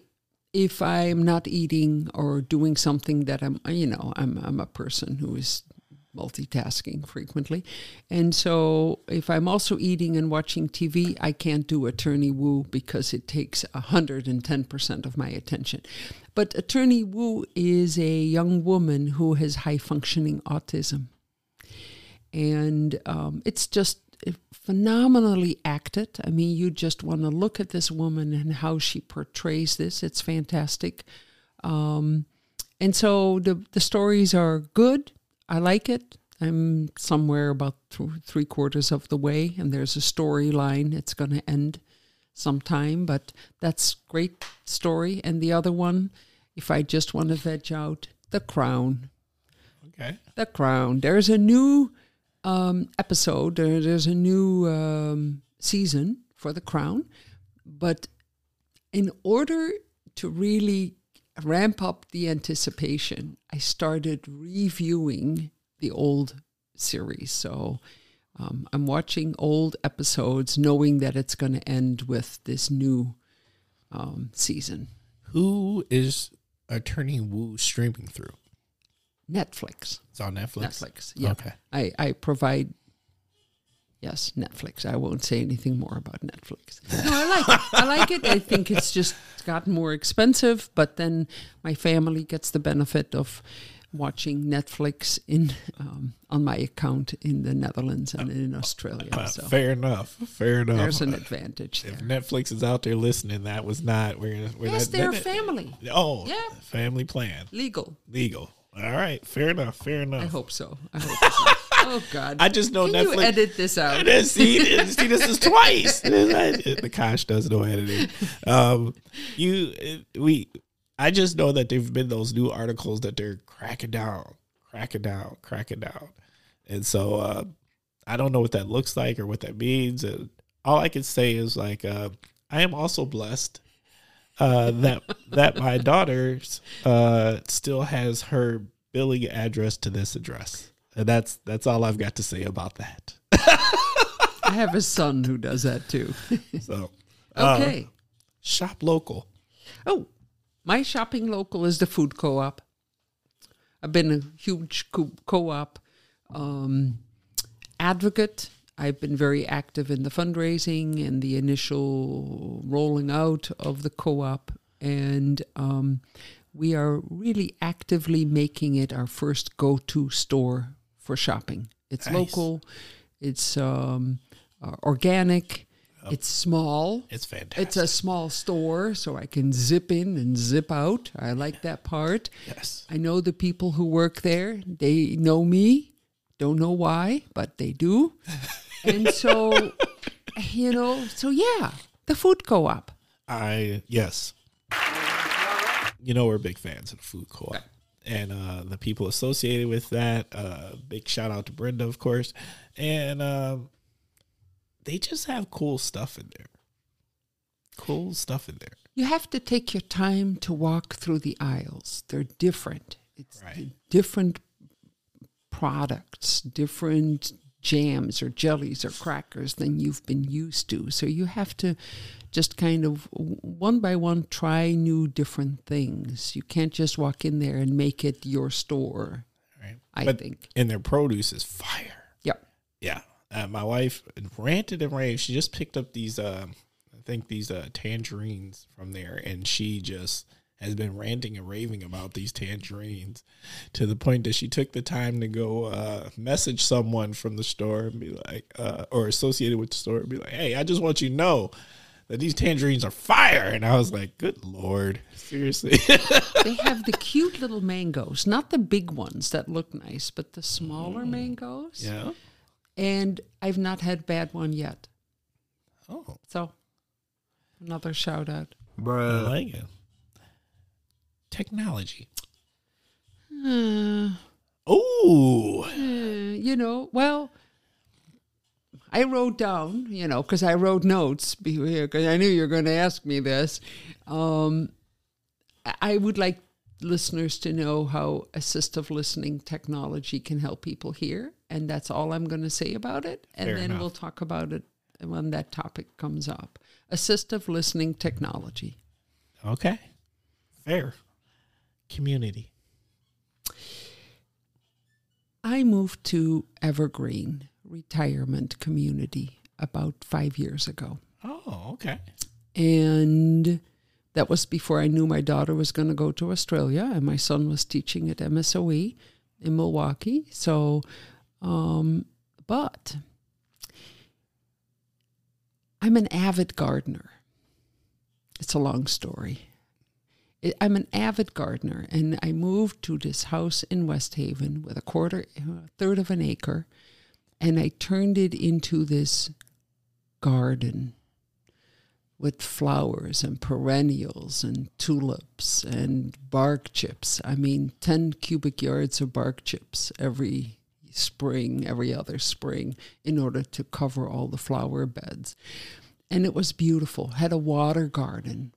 if I'm not eating or doing something that I'm, you know, I'm, I'm a person who is multitasking frequently. And so if I'm also eating and watching TV, I can't do Attorney Woo because it takes 110% of my attention. But Attorney Woo is a young woman who has high functioning autism. And um, it's just phenomenally acted. I mean, you just want to look at this woman and how she portrays this. It's fantastic. Um, and so the the stories are good. I like it. I'm somewhere about th- three quarters of the way, and there's a storyline. It's going to end sometime, but that's great story. And the other one, if I just want to veg out, The Crown. Okay. The Crown. There's a new um, episode. There, there's a new um, season for The Crown, but in order to really ramp up the anticipation, I started reviewing the old series. So um, I'm watching old episodes, knowing that it's going to end with this new um, season. Who is Attorney Woo streaming through? Netflix. It's on Netflix. Netflix. Yeah. Okay. I, I provide, yes, Netflix. I won't say anything more about Netflix. No, I like it. I like it. I think it's just gotten more expensive, but then my family gets the benefit of watching Netflix in um, on my account in the Netherlands and in Australia. Uh, So fair enough. Fair enough. there's an advantage if. Netflix is out there listening, that was not. We're, we're Yes, not, they're that- family. Oh, Yeah. family plan, Legal. legal. All right, fair enough. Fair enough. I hope so. I hope so. Oh God. I just know Can Netflix. you edit this out? See, see, this is twice. the Kosh does no editing. Um, you, we, I just know that there've been those new articles that they're cracking down, cracking down, cracking down, and so uh, I don't know what that looks like or what that means. And all I can say is like, uh, I am also blessed uh, that that my daughter uh, still has her billing address to this address. And that's that's all I've got to say about that. I have a son who does that too. So, uh, Okay. shop local. Oh, my shopping local is the food co-op. I've been a huge co- co-op um, advocate. I've been very active in the fundraising and the initial rolling out of the co-op, and um, we are really actively making it our first go-to store for shopping. It's Nice. local, it's um, uh, organic, it's small. It's fantastic. It's a small store, so I can zip in and zip out. I like that part. yes. I know the people who work there. They know me. Don't know why, but they do. and so, you know, so yeah, the food co op. I yes. You know we're big fans of the food co-op. And uh, the people associated with that, uh, big shout out to Brenda, of course, and um, they just have cool stuff in there. Cool stuff in there. You have to take your time to walk through the aisles. They're different. It's Right. different products, different jams or jellies or crackers than you've been used to. So you have to just kind of one by one try new different things. You can't just walk in there and make it your store, Right. I but think. and their produce is fire. Yep. Yeah. Uh, my wife ranted and raved. She just picked up these, uh, I think these uh, tangerines from there, and she just has been ranting and raving about these tangerines to the point that she took the time to go uh, message someone from the store and be like, uh, or associated with the store and be like, hey, I just want you to know that these tangerines are fire. And I was like, good Lord, seriously. they have the cute little mangoes, not the big ones that look nice, but the smaller mangoes. yeah. And I've not had bad one yet. Oh, So another shout out. I Bruh. like it. Technology. Uh, Oh, uh, you know, well, I wrote down, you know, because I wrote notes because I knew you were going to ask me this. Um, I- would like listeners to know how assistive listening technology can help people hear, and that's all I'm going to say about it. And Fair then enough. we'll talk about it when that topic comes up. Assistive listening technology. okay. Fair. Community. I moved to Evergreen Retirement Community about five years ago. Oh, okay. And that was before I knew my daughter was going to go to Australia, and my son was teaching at MSOE in Milwaukee. So, um, but I'm an avid gardener. It's a long story. I'm an avid gardener, and I moved to this house in West Haven with a quarter, a third of an acre, and I turned it into this garden with flowers and perennials and tulips and bark chips. I mean, 10 cubic yards of bark chips every spring, every other spring, in order to cover all the flower beds. And it was beautiful. Had a water garden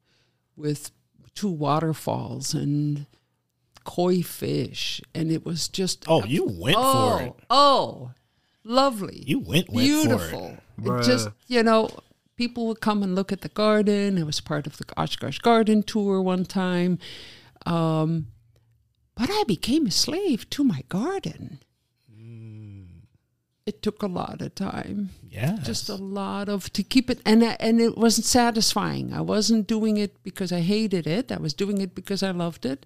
with two waterfalls and koi fish. And it was just. Oh, you went oh, for it. Oh, lovely You went, went beautiful. for it. It just you know, people would come and look at the garden. It was part of the Oshkosh Garden Tour one time, um, but I became a slave to my garden. It took a lot of time, Yeah. just a lot of to keep it, and and it wasn't satisfying. I wasn't doing it because I hated it. I was doing it because I loved it.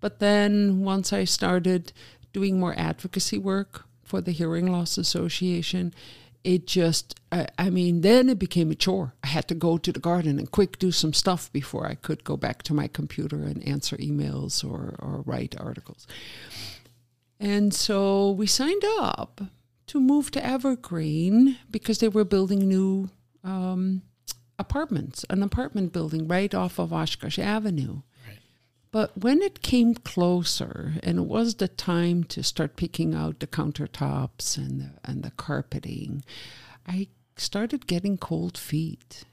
But then once I started doing more advocacy work for the Hearing Loss Association, it just, I, I mean, then it became a chore. I had to go to the garden and quick do some stuff before I could go back to my computer and answer emails or, or write articles. And so we signed up to move to Evergreen because they were building new um, apartments, an apartment building right off of Oshkosh Avenue. But when it came closer, and it was the time to start picking out the countertops and the, and the carpeting, I started getting cold feet.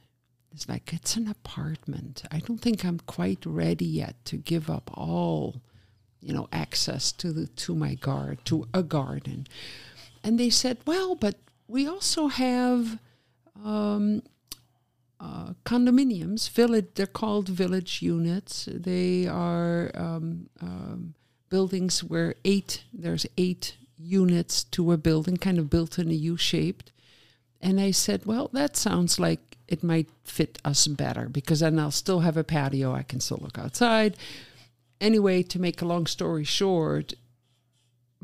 It's like it's an apartment. I don't think I'm quite ready yet to give up all, you know, access to the to my guard to a garden. And they said, well, but we also have um, uh, condominiums, village. They're called village units. They are um, um, buildings where eight there's eight units to a building, kind of built in a U shaped. And I said, well, that sounds like it might fit us better because then I'll still have a patio. I can still look outside. Anyway, to make a long story short,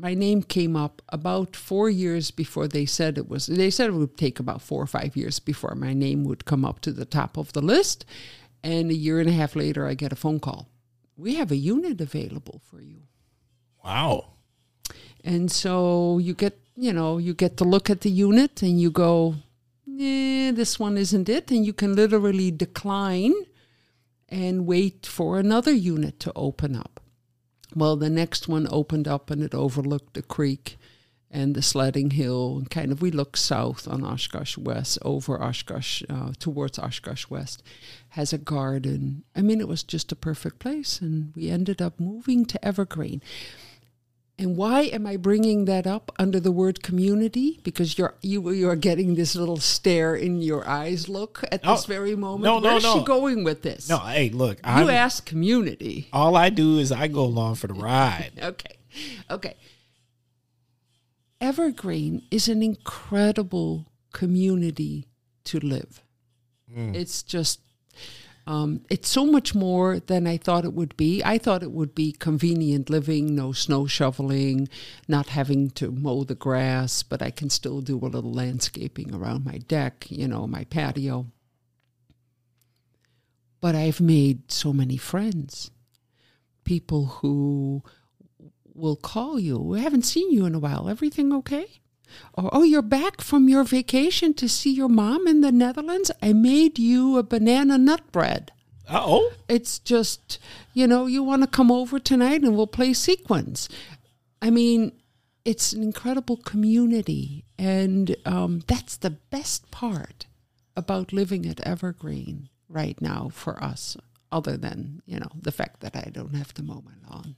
my name came up about four years before they said it was. They said it would take about four or five years before my name would come up to the top of the list. And a year and a half later, I get a phone call. We have a unit available for you. Wow. And so you get, you know, you get to look at the unit and you go, eh, this one isn't it. And you can literally decline and wait for another unit to open up. Well, the next one opened up and it overlooked the creek. and the sledding hill. And kind of, we look south on Oshkosh West, over Oshkosh, uh, towards Oshkosh West, has a garden. I mean, it was just a perfect place. And we ended up moving to Evergreen. And why am I bringing that up under the word community? Because you're you you are getting this little stare in your eyes look at this Oh, very moment. no, no, Where's she no. going with this? No, hey, look, you I'm, asked community. all I do is I go along for the ride. Okay. Okay. Evergreen is an incredible community to live. Mm. It's just, um, it's so much more than I thought it would be. I thought it would be convenient living, no snow shoveling, not having to mow the grass, but I can still do a little landscaping around my deck, you know, my patio. But I've made so many friends. People who will call you. We haven't seen you in a while. Everything okay? Or, oh, you're back from your vacation to see your mom in the Netherlands? I made you a banana nut bread. Oh, It's just, you know, you want to come over tonight and we'll play Sequence. I mean, it's an incredible community. And um, that's the best part about living at Evergreen right now for us, other than, you know, the fact that I don't have to mow my lawn.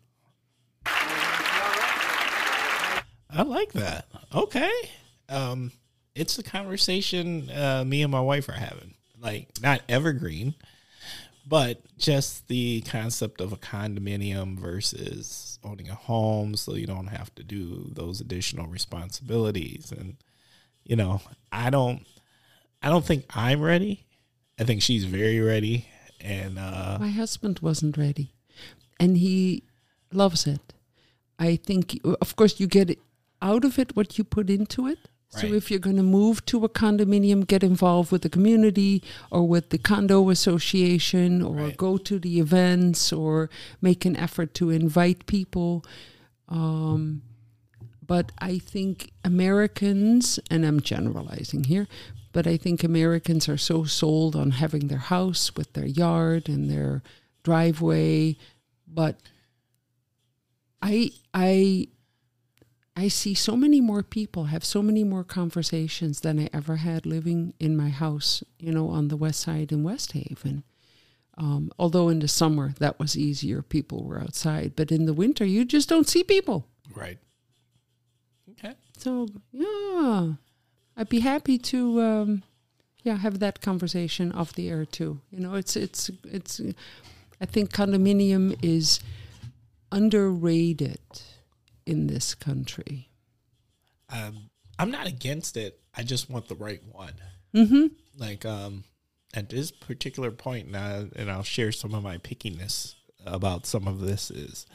I like that. Okay. Um, it's a conversation uh, me and my wife are having. Like not evergreen, but just the concept of a condominium versus owning a home, so you don't have to do those additional responsibilities. And you know, I don't, I don't think I'm ready. I think she's very ready, and uh, My husband wasn't ready, and he loves it. I think, of course, you get out of it what you put into it. So Right. if you're going to move to a condominium, get involved with the community or with the condo association, or Right. go to the events, or make an effort to invite people. Um, but I think Americans, and I'm generalizing here, but I think Americans are so sold on having their house with their yard and their driveway, but I I I see so many more people have so many more conversations than I ever had living in my house, you know, on the west side in West Haven. Um, although in the summer that was easier, people were outside, but in the winter you just don't see people. right. Okay. So yeah, I'd be happy to um, yeah have that conversation off the air too. You know, it's it's it's. I think condominium is underrated in this country. um, I'm not against it. I just want the right one. Mm-hmm. Like um, at this particular point, and, I, and I'll share some of my pickiness about some of this is,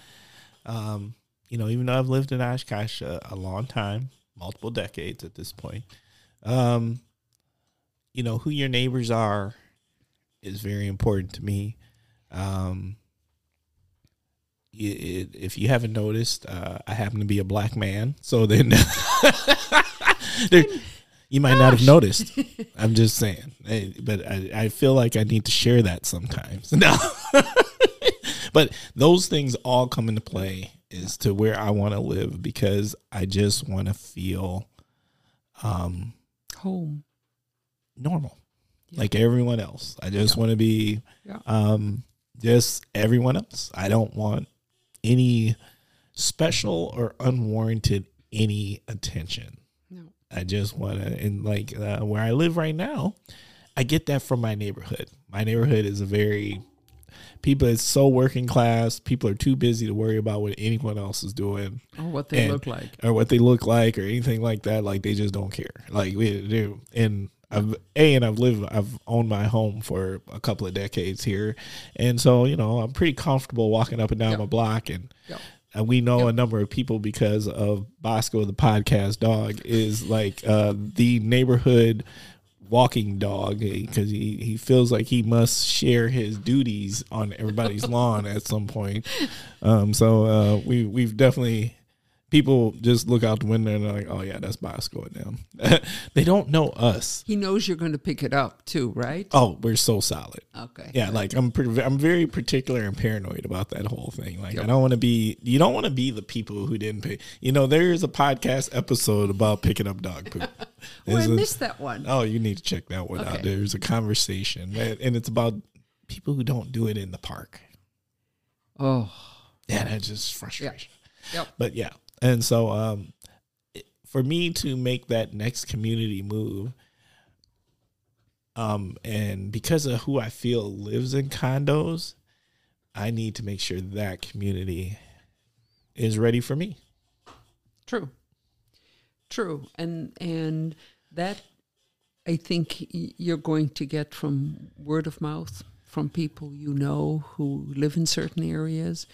um, you know, even though I've lived in Oshkosh a, a long time, multiple decades at this point, um, you know, who your neighbors are is very important to me. Um, i- i- if you haven't noticed, uh, I happen to be a black man, so then there, you might not have noticed. I'm just saying, but I, I feel like I need to share that sometimes. No, but those things all come into play as to where I want to live because I just want to feel um, Home. normal, like everyone else. I just want to be Yeah. um, just everyone else. I don't want any special or unwarranted any attention. No. I just want to, and like uh, where I live right now, I get that from my neighborhood. My neighborhood is a very people. It's so working class. People are too busy to worry about what anyone else is doing Or what they And- look like. or what they look like or anything like that. Like they just don't care. Like we do. And I've a and I've lived. I've owned my home for a couple of decades here, and so you know I'm pretty comfortable walking up and down Yep. my block and. Yep. And we know Yep. a number of people because of Bosco the podcast dog is like uh, the neighborhood walking dog because he, he feels like he must share his duties on everybody's lawn at some point. Um, so uh, we we've definitely people just look out the window and they're like, "Oh yeah, that's Boss going down." they don't know us. He knows you're going to pick it up too, right? Oh, we're so solid. Okay. Yeah, like I'm pretty, I'm very particular and paranoid about that whole thing. Like I don't want to be you don't want to be the people who didn't pay. You know, there is a podcast episode about picking up dog poop. Oh, I There's a- missed that one. oh, you need to check that one out. There's a conversation and and it's about people who don't do it in the park. Oh, Yeah, that's just frustration. yep. But yeah, and so um, for me to make that next community move, um, and because of who I feel lives in condos, I need to make sure that community is ready for me. True. True. And and that I think you're going to get from word of mouth from people you know who live in certain areas.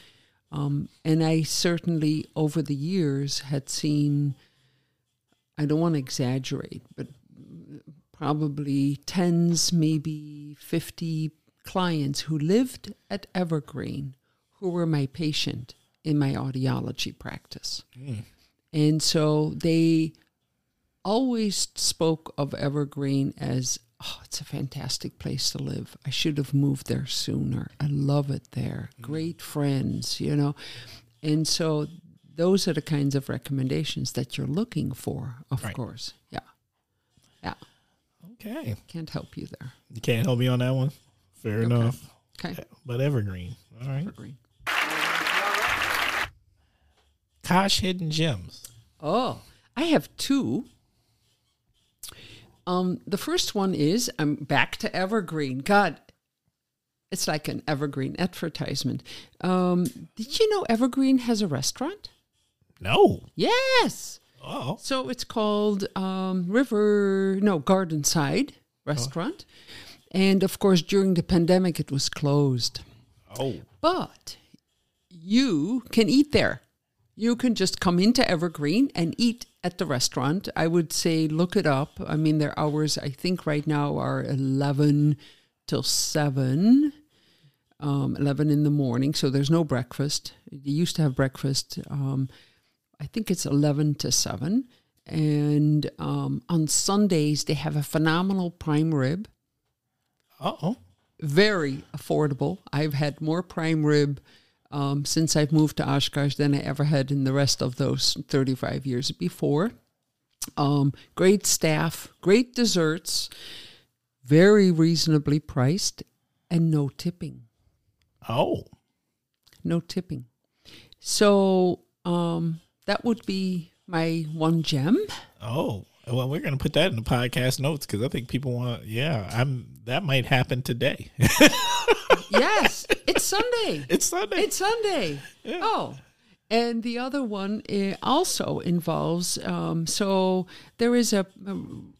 Um, and I certainly over the years had seen I don't want to exaggerate, but probably tens, maybe 50 clients who lived at Evergreen who were my patient in my audiology practice. And so they always spoke of Evergreen as, oh, it's a fantastic place to live. I should have moved there sooner. I love it there. Mm. Great friends, you know. And so those are the kinds of recommendations that you're looking for, of Right. course. Yeah. Yeah. Okay, Can't help you there. you can't help me on that one. Fair Okay. enough. Okay. But Evergreen, all right. Evergreen. Kosh Hidden Gems. Oh, I have two. Um, the first one is I'm back to Evergreen. God, it's like an Evergreen advertisement. Um, did you know Evergreen has a restaurant? No. Yes. Oh, So it's called um, River, no, Gardenside Restaurant. And of course, during the pandemic, it was closed. oh, But you can eat there. You can just come into Evergreen and eat at the restaurant. I would say look it up. I mean, their hours, I think right now are 11 till 7, um, 11 in the morning. So there's no breakfast. They used to have breakfast. Um, I think it's 11 to 7. And um, on Sundays, they have a phenomenal prime rib oh, very affordable. I've had more prime rib um, since I've moved to Oshkosh than I ever had in the rest of those 35 years before. Um, great staff, great desserts, very reasonably priced, and no tipping. oh. No tipping. So um, that would be my one gem. Oh, well, we're gonna put that in the podcast notes because I think people want. Yeah, I'm. That might happen today. Yes, it's Sunday. it's Sunday. It's Sunday. Oh. And the other one eh, also involves um, so there is a, um,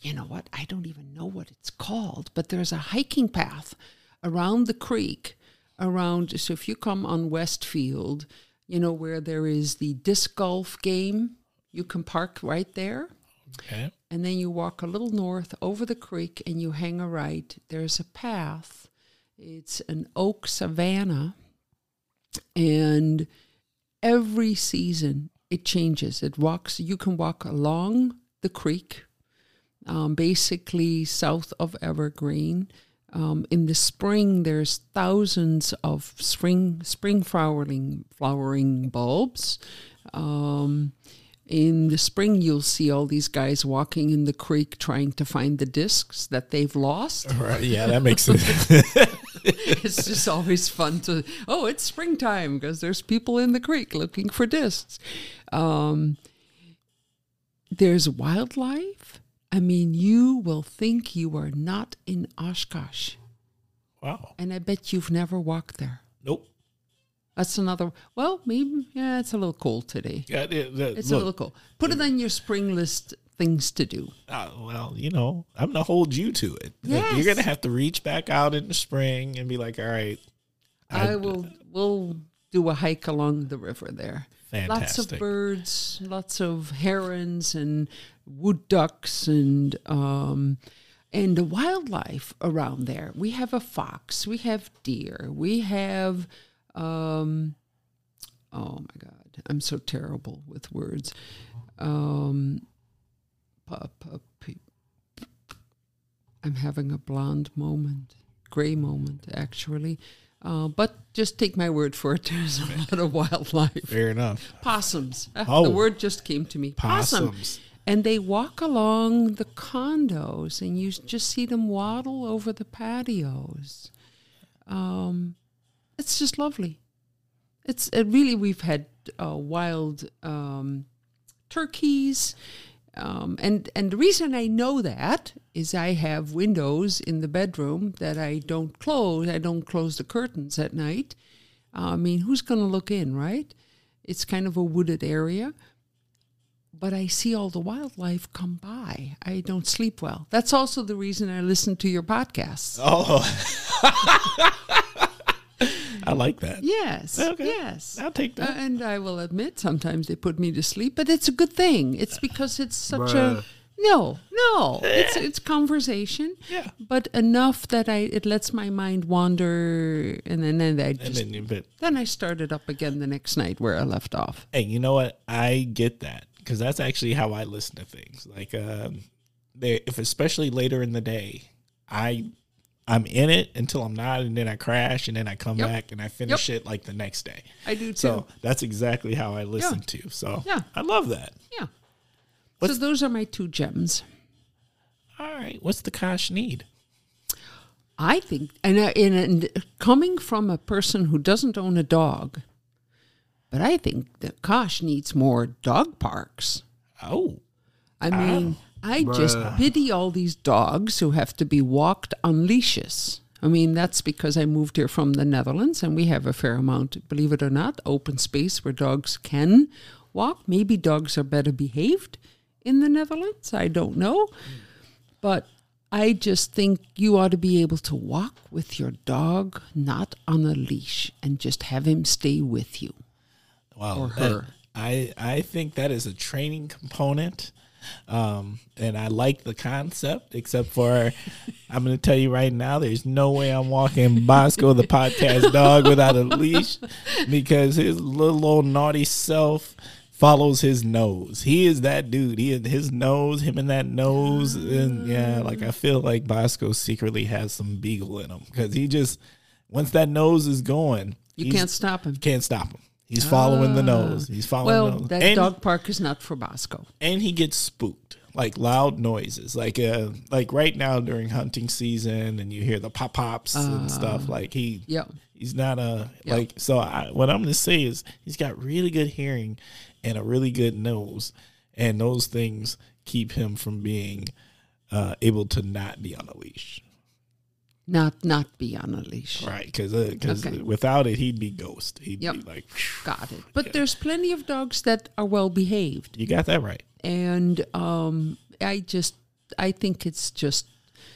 you know what? I don't even know what it's called, but there's a hiking path around the creek. Around, so if you come on Westfield, you know, where there is the disc golf game, you can park right there. Okay. And then you walk a little north over the creek and you hang a right. There's a path. It's an oak savanna. And every season it changes. It walks, you can walk along the creek, um, basically south of Evergreen. Um, in the spring, there's thousands of spring spring flowering flowering bulbs. Um, in the spring, you'll see all these guys walking in the creek trying to find the discs that they've lost. Right. Yeah, that makes sense. it's just always fun to, oh, it's springtime because there's people in the creek looking for discs. Um, there's wildlife. I mean, you will think you are not in Oshkosh, wow. and I bet you've never walked there. Nope. That's another. Well, maybe yeah, it's a little cold today. Yeah, it, it- It's a little cold. Put it on your spring list things to do. uh, well, you know, I'm gonna hold you to it. Yes. You're gonna have to reach back out in the spring and be like, all right, I, will. We'll do a hike along the river there. Fantastic. Lots of birds, lots of herons and wood ducks and um, and the wildlife around there. We have a fox, we have deer, we have um, oh my god, I'm so terrible with words. Um, pu- pu- pe- I'm having a blonde moment, gray moment, actually. Uh, but just take my word for it. There's a lot of wildlife. Fair enough. Possums. Ah, Oh. The word just came to me. Possum. Possums. And they walk along the condos, and you just see them waddle over the patios. Um, it's just lovely. It's uh, really we've had uh, wild um, turkeys, um, and and the reason I know that is I have windows in the bedroom that I don't close. I don't close the curtains at night. I mean, who's going to look in, right? It's kind of a wooded area but I see all the wildlife come by. I don't sleep well. That's also the reason I listen to your podcasts. Oh. I like that. Yes. Okay. Yes. I'll take Uh, that. and I will admit sometimes they put me to sleep, but it's a good thing. It's because it's such Bruh. a no, no. It's it's conversation, yeah. but enough that I it lets my mind wander, and then then I And just then you but then I start it up again the next night where I left off. hey, you know what? I get that because that's actually how I listen to things. Like, um, they, if especially later in the day, I I'm in it until I'm not, and then I crash, and then I come Yep. back and I finish it like the next day. I do too. So that's exactly how I listen to. So Yeah. I love that. yeah. What's- so those are my two gems. All right, what's the Kosh need? I think, and, uh, and, and coming from a person who doesn't own a dog, but I think that Kosh needs more dog parks. Oh, I mean, I just pity all these dogs who have to be walked on leashes. I mean, that's because I moved here from the Netherlands and we have a fair amount, believe it or not, open space where dogs can walk. Maybe dogs are better behaved in the Netherlands. I don't know. But I just think you ought to be able to walk with your dog not on a leash and just have him stay with you. wow. Or that- her. I I think that is a training component. Um, and I like the concept, except for I'm going to tell you right now, there's no way I'm walking Bosco the podcast dog without a leash because his little old naughty self follows his nose. He is that dude. He his nose, him and that nose, and yeah, like I feel like Bosco secretly has some beagle in him because he just once that nose is going, You can't stop him. can't stop him. He's following the nose. He's following Well, the nose. that and, dog park is not for Bosco. and he gets spooked. Like loud noises. Like uh like right now during hunting season and you hear the pop pops and stuff. Like he Yeah. he's not a Yeah. like so I, what I'm gonna say is he's got really good hearing and a really good nose. And those things keep him from being uh, able to not be on a leash. Not not be on a leash. Right. Because because Okay. without it, he'd be ghost. He'd Yep. be like, Got it. But there's plenty of dogs that are well behaved. you got that right. And um, I just I think it's just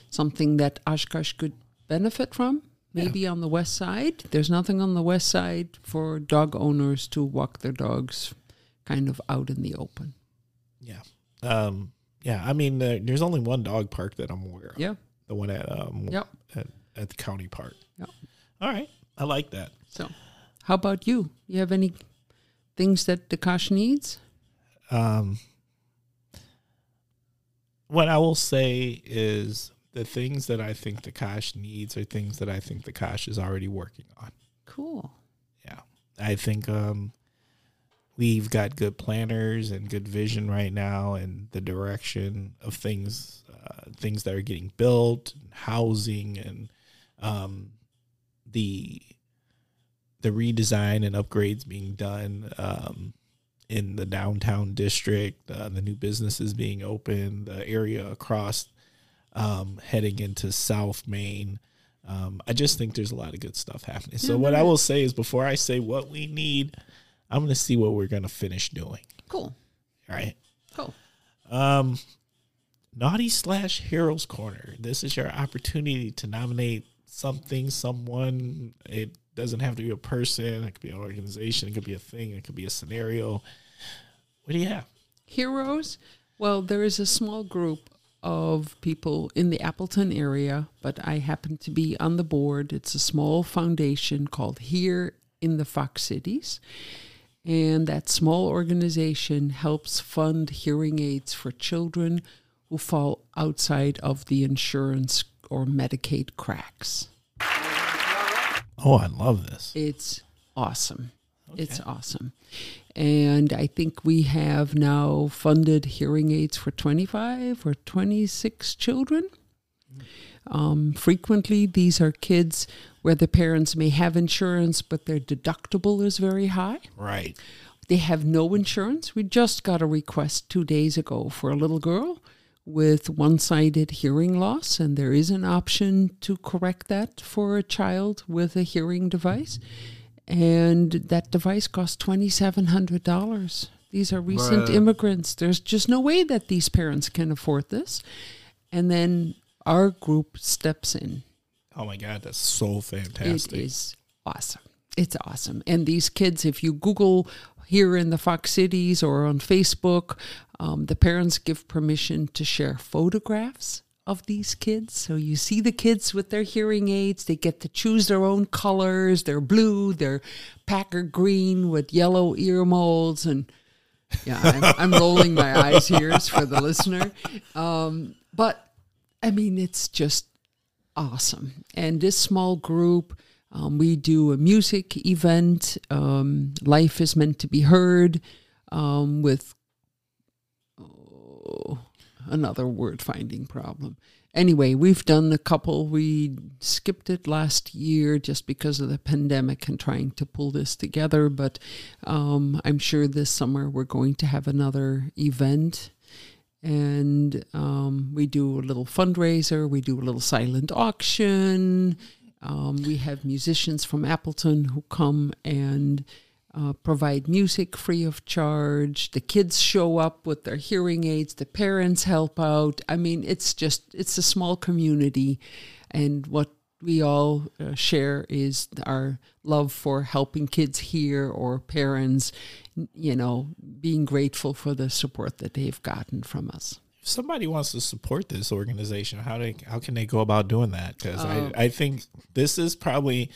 something that Oshkosh could benefit from. Maybe on the west side. There's nothing on the west side for dog owners to walk their dogs kind of out in the open. Yeah. Um, yeah. I mean, uh, there's only one dog park that I'm aware of. Yeah. The one at um Yep. at, at the county park. Yep. All right. I like that. So how about you? You have any things that the Kosh needs? Um, what I will say is the things that I think the Kosh needs are things that I think the Kosh is already working on. Cool. Yeah. I think um we've got good planners and good vision right now and the direction of things uh, things that are getting built, housing and um the the redesign and upgrades being done um in the downtown district, uh, the new businesses being open, the area across um, heading into South Main. Um, I just think there's a lot of good stuff happening. So what I will say is before I say what we need, I'm going to see what we're going to finish doing. Cool. All right. Cool. Um, Naughty slash Heroes Corner. This is your opportunity to nominate something, someone. It doesn't have to be a person. It could be an organization. It could be a thing. It could be a scenario. What do you have? Heroes? Well, there is a small group of people in the Appleton area, but I happen to be on the board. It's a small foundation called HEAR in the Fox Cities. And that small organization helps fund hearing aids for children who fall outside of the insurance or Medicaid cracks. Oh, I love this. It's awesome. It's awesome. And I think we have now funded hearing aids for 25 or 26 children. Um, frequently, these are kids where the parents may have insurance, but their deductible is very high. Right. They have no insurance. We just got a request two days ago for a little girl with one sided hearing loss, and there is an option to correct that for a child with a hearing device. And that device costs $2,700. These are recent Bruh. immigrants. There's just no way that these parents can afford this. And then our group steps in Oh my God, that's so fantastic. it is awesome. It's awesome. And these kids, if you Google HEAR in the Fox Cities or on Facebook, um, the parents give permission to share photographs of these kids. So you see the kids with their hearing aids. They get to choose their own colors. They're blue, they're Packer green with yellow ear molds. And yeah, I'm, I'm rolling my eyes here for the listener. Um, but I mean, it's just awesome. And this small group, um, we do a music event. Um, Life is meant to be heard um, with oh, another word finding problem. Anyway, we've done a couple. We skipped it last year just because of the pandemic and trying to pull this together. But um, I'm sure this summer we're going to have another event and um, we do a little fundraiser. We do a little silent auction. Um, we have musicians from Appleton who come and uh, provide music free of charge. The kids show up with their hearing aids. The parents help out. I mean, it's just it's a small community, and what we all uh, share is our love for helping kids hear or parents, you know, being grateful for the support that they've gotten from us. If somebody wants to support this organization, how they how can they go about doing that? Because Um, I I think this is probably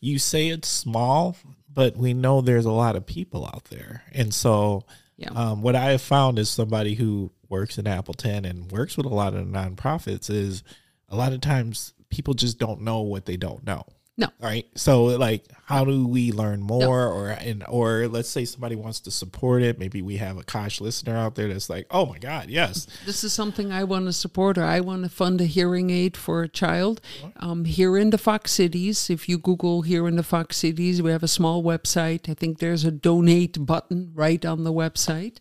you say it's small, but we know there's a lot of people out there, and so Yeah. um, what I have found is somebody who works in Appleton and works with a lot of nonprofits is a lot of times people just don't know what they don't know. No. Right. So like how do we learn more or and or let's say somebody wants to support it. Maybe we have a Kosh listener out there that's like, oh my God, yes. this is something I want to support or I want to fund a hearing aid for a child. Um, HEAR in the Fox Cities, if you Google HEAR in the Fox Cities, we have a small website. I think there's a donate button right on the website.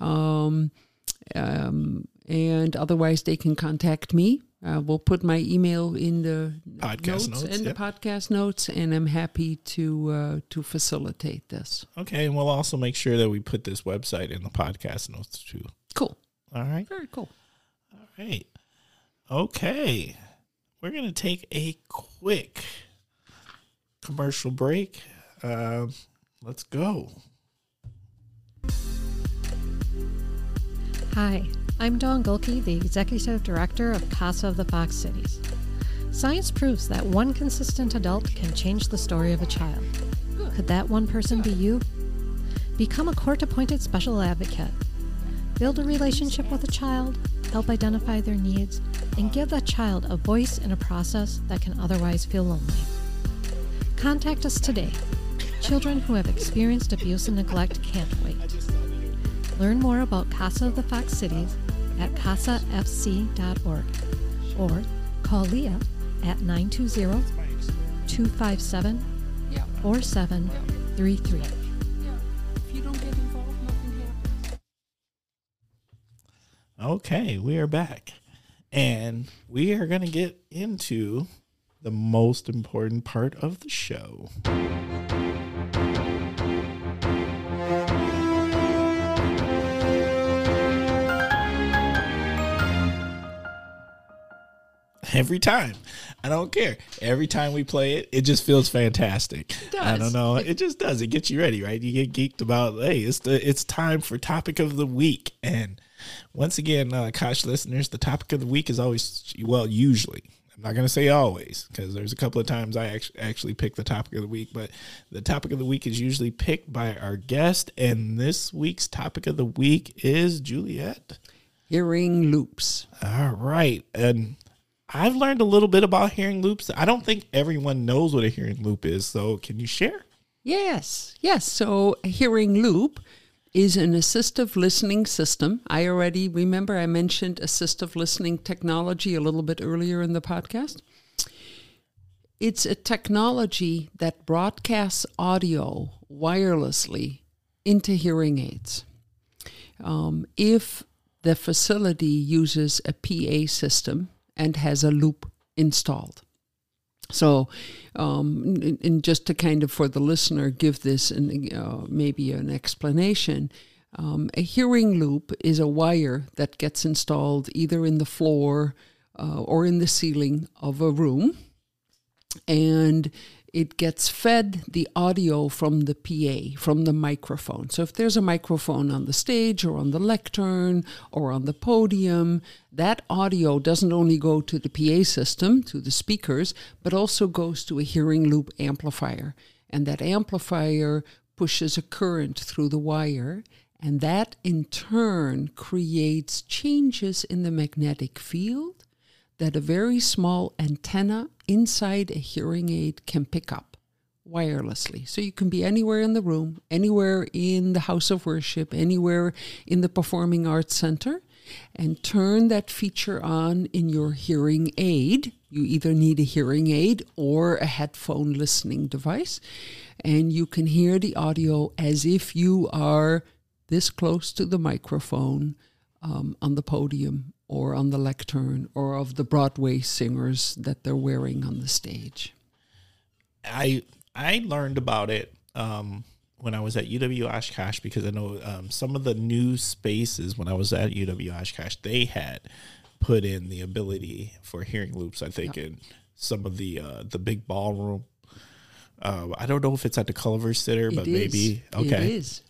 Um, um, and otherwise, they can contact me. Uh, we'll put my email in the Podcast notes, and yeah. the podcast notes, and I'm happy to uh, to facilitate this. Okay, and we'll also make sure that we put this website in the podcast notes too. Cool, All right. very cool. All right. Okay. We're going to take a quick commercial break. Um, let's go. Hi, I'm Dawn Gulke, the Executive Director of CASA of the Fox Cities. Science proves that one consistent adult can change the story of a child. Could that one person be you? Become a court appointed special advocate. Build a relationship with a child, help identify their needs, and give that child a voice in a process that can otherwise feel lonely. Contact us today. Children who have experienced abuse and neglect can't wait. Learn more about Casa of the Fox Cities at casafc.org or call Leah at 920 257 Yeah. 4733. If you don't get involved, nothing happens. Okay, we are back. And we are going to get into the most important part of the show. Every time. I don't care. Every time we play it, it just feels fantastic. I does. don't know. It just does. It gets you ready, right? You get geeked about, hey, it's the it's time for topic of the week. And once again, uh, Kosh listeners, the topic of the week is always well, usually. I'm not going to say always because there's a couple of times I actually actually pick the topic of the week, but the topic of the week is usually picked by our guest, and this week's topic of the week is Juliëtte. Hearing loops. All right, and I've learned a little bit about hearing loops. I don't think everyone knows what a hearing loop is, so can you share? Yes, yes. So a hearing loop is an assistive listening system. I already remember I mentioned assistive listening technology a little bit earlier in the podcast. It's a technology that broadcasts audio wirelessly into hearing aids. Um, if the facility uses a PA system and has a loop installed. So, um, and just to kind of for the listener give this an, uh, maybe an explanation, um, a hearing loop is a wire that gets installed either in the floor uh, or in the ceiling of a room, and it gets fed the audio from the PA, from the microphone. So if there's a microphone on the stage or on the lectern or on the podium, that audio doesn't only go to the PA system, to the speakers, but also goes to a hearing loop amplifier. And that amplifier pushes a current through the wire. And that in turn creates changes in the magnetic field that a very small antenna inside a hearing aid can pick up wirelessly. So you can be anywhere in the room, anywhere in the house of worship, anywhere in the performing arts center, and turn that feature on in your hearing aid. You either need a hearing aid or a headphone listening device, and you can hear the audio as if you are this close to the microphone um, on the podium or on the lectern or of the Broadway singers that they're wearing on the stage. I I learned about it um, when I was at UW Oshkosh because I know um, some of the new spaces when I was at UW Oshkosh they had put in the ability for hearing loops. I think in some of the uh, the big ballroom. Uh, I don't know if it's at the Culver Center, but It is. maybe okay. It is.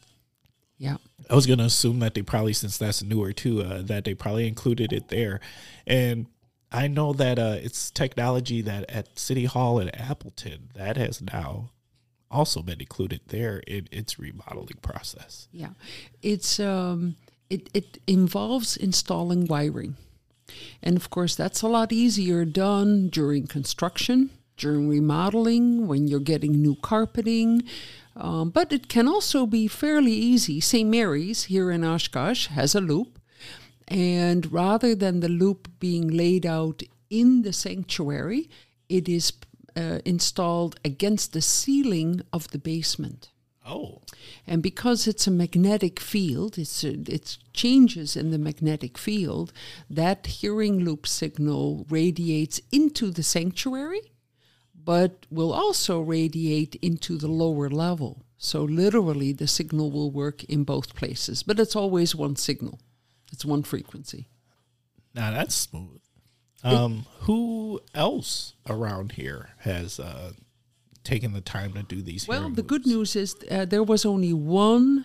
Yeah. I was gonna assume that they probably, since that's newer too, uh, that they probably included it there. And I know that uh, it's technology that at City Hall in Appleton that has now also been included there in its remodeling process. Yeah, it's um, it it involves installing wiring, and of course that's a lot easier done during construction, during remodeling, when you're getting new carpeting. Um, but it can also be fairly easy. St. Mary's here in Oshkosh has a loop, and rather than the loop being laid out in the sanctuary, it is uh, installed against the ceiling of the basement. Oh, And because it's a magnetic field, it's a, it's changes in the magnetic field, that hearing loop signal radiates into the sanctuary, but will also radiate into the lower level. So literally, the signal will work in both places, but it's always one signal. It's one frequency. now that's smooth. Um, who else around here has uh, taken the time to do these? Well, the good news is uh, there was only one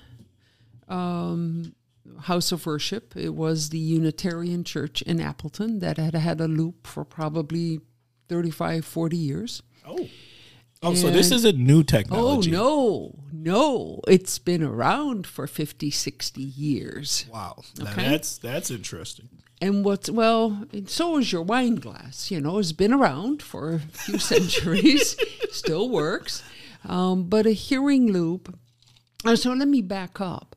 um, house of worship. It was the Unitarian Church in Appleton that had had a loop for probably 35, 40 years. Oh, oh, so this is a new technology. Oh, no, no. It's been around for 50, 60 years. Wow, Okay. that's that's interesting. And what's, well, and so is your wine glass. You know, it's been around for a few centuries, still works. Um, but a hearing loop, uh, so let me back up.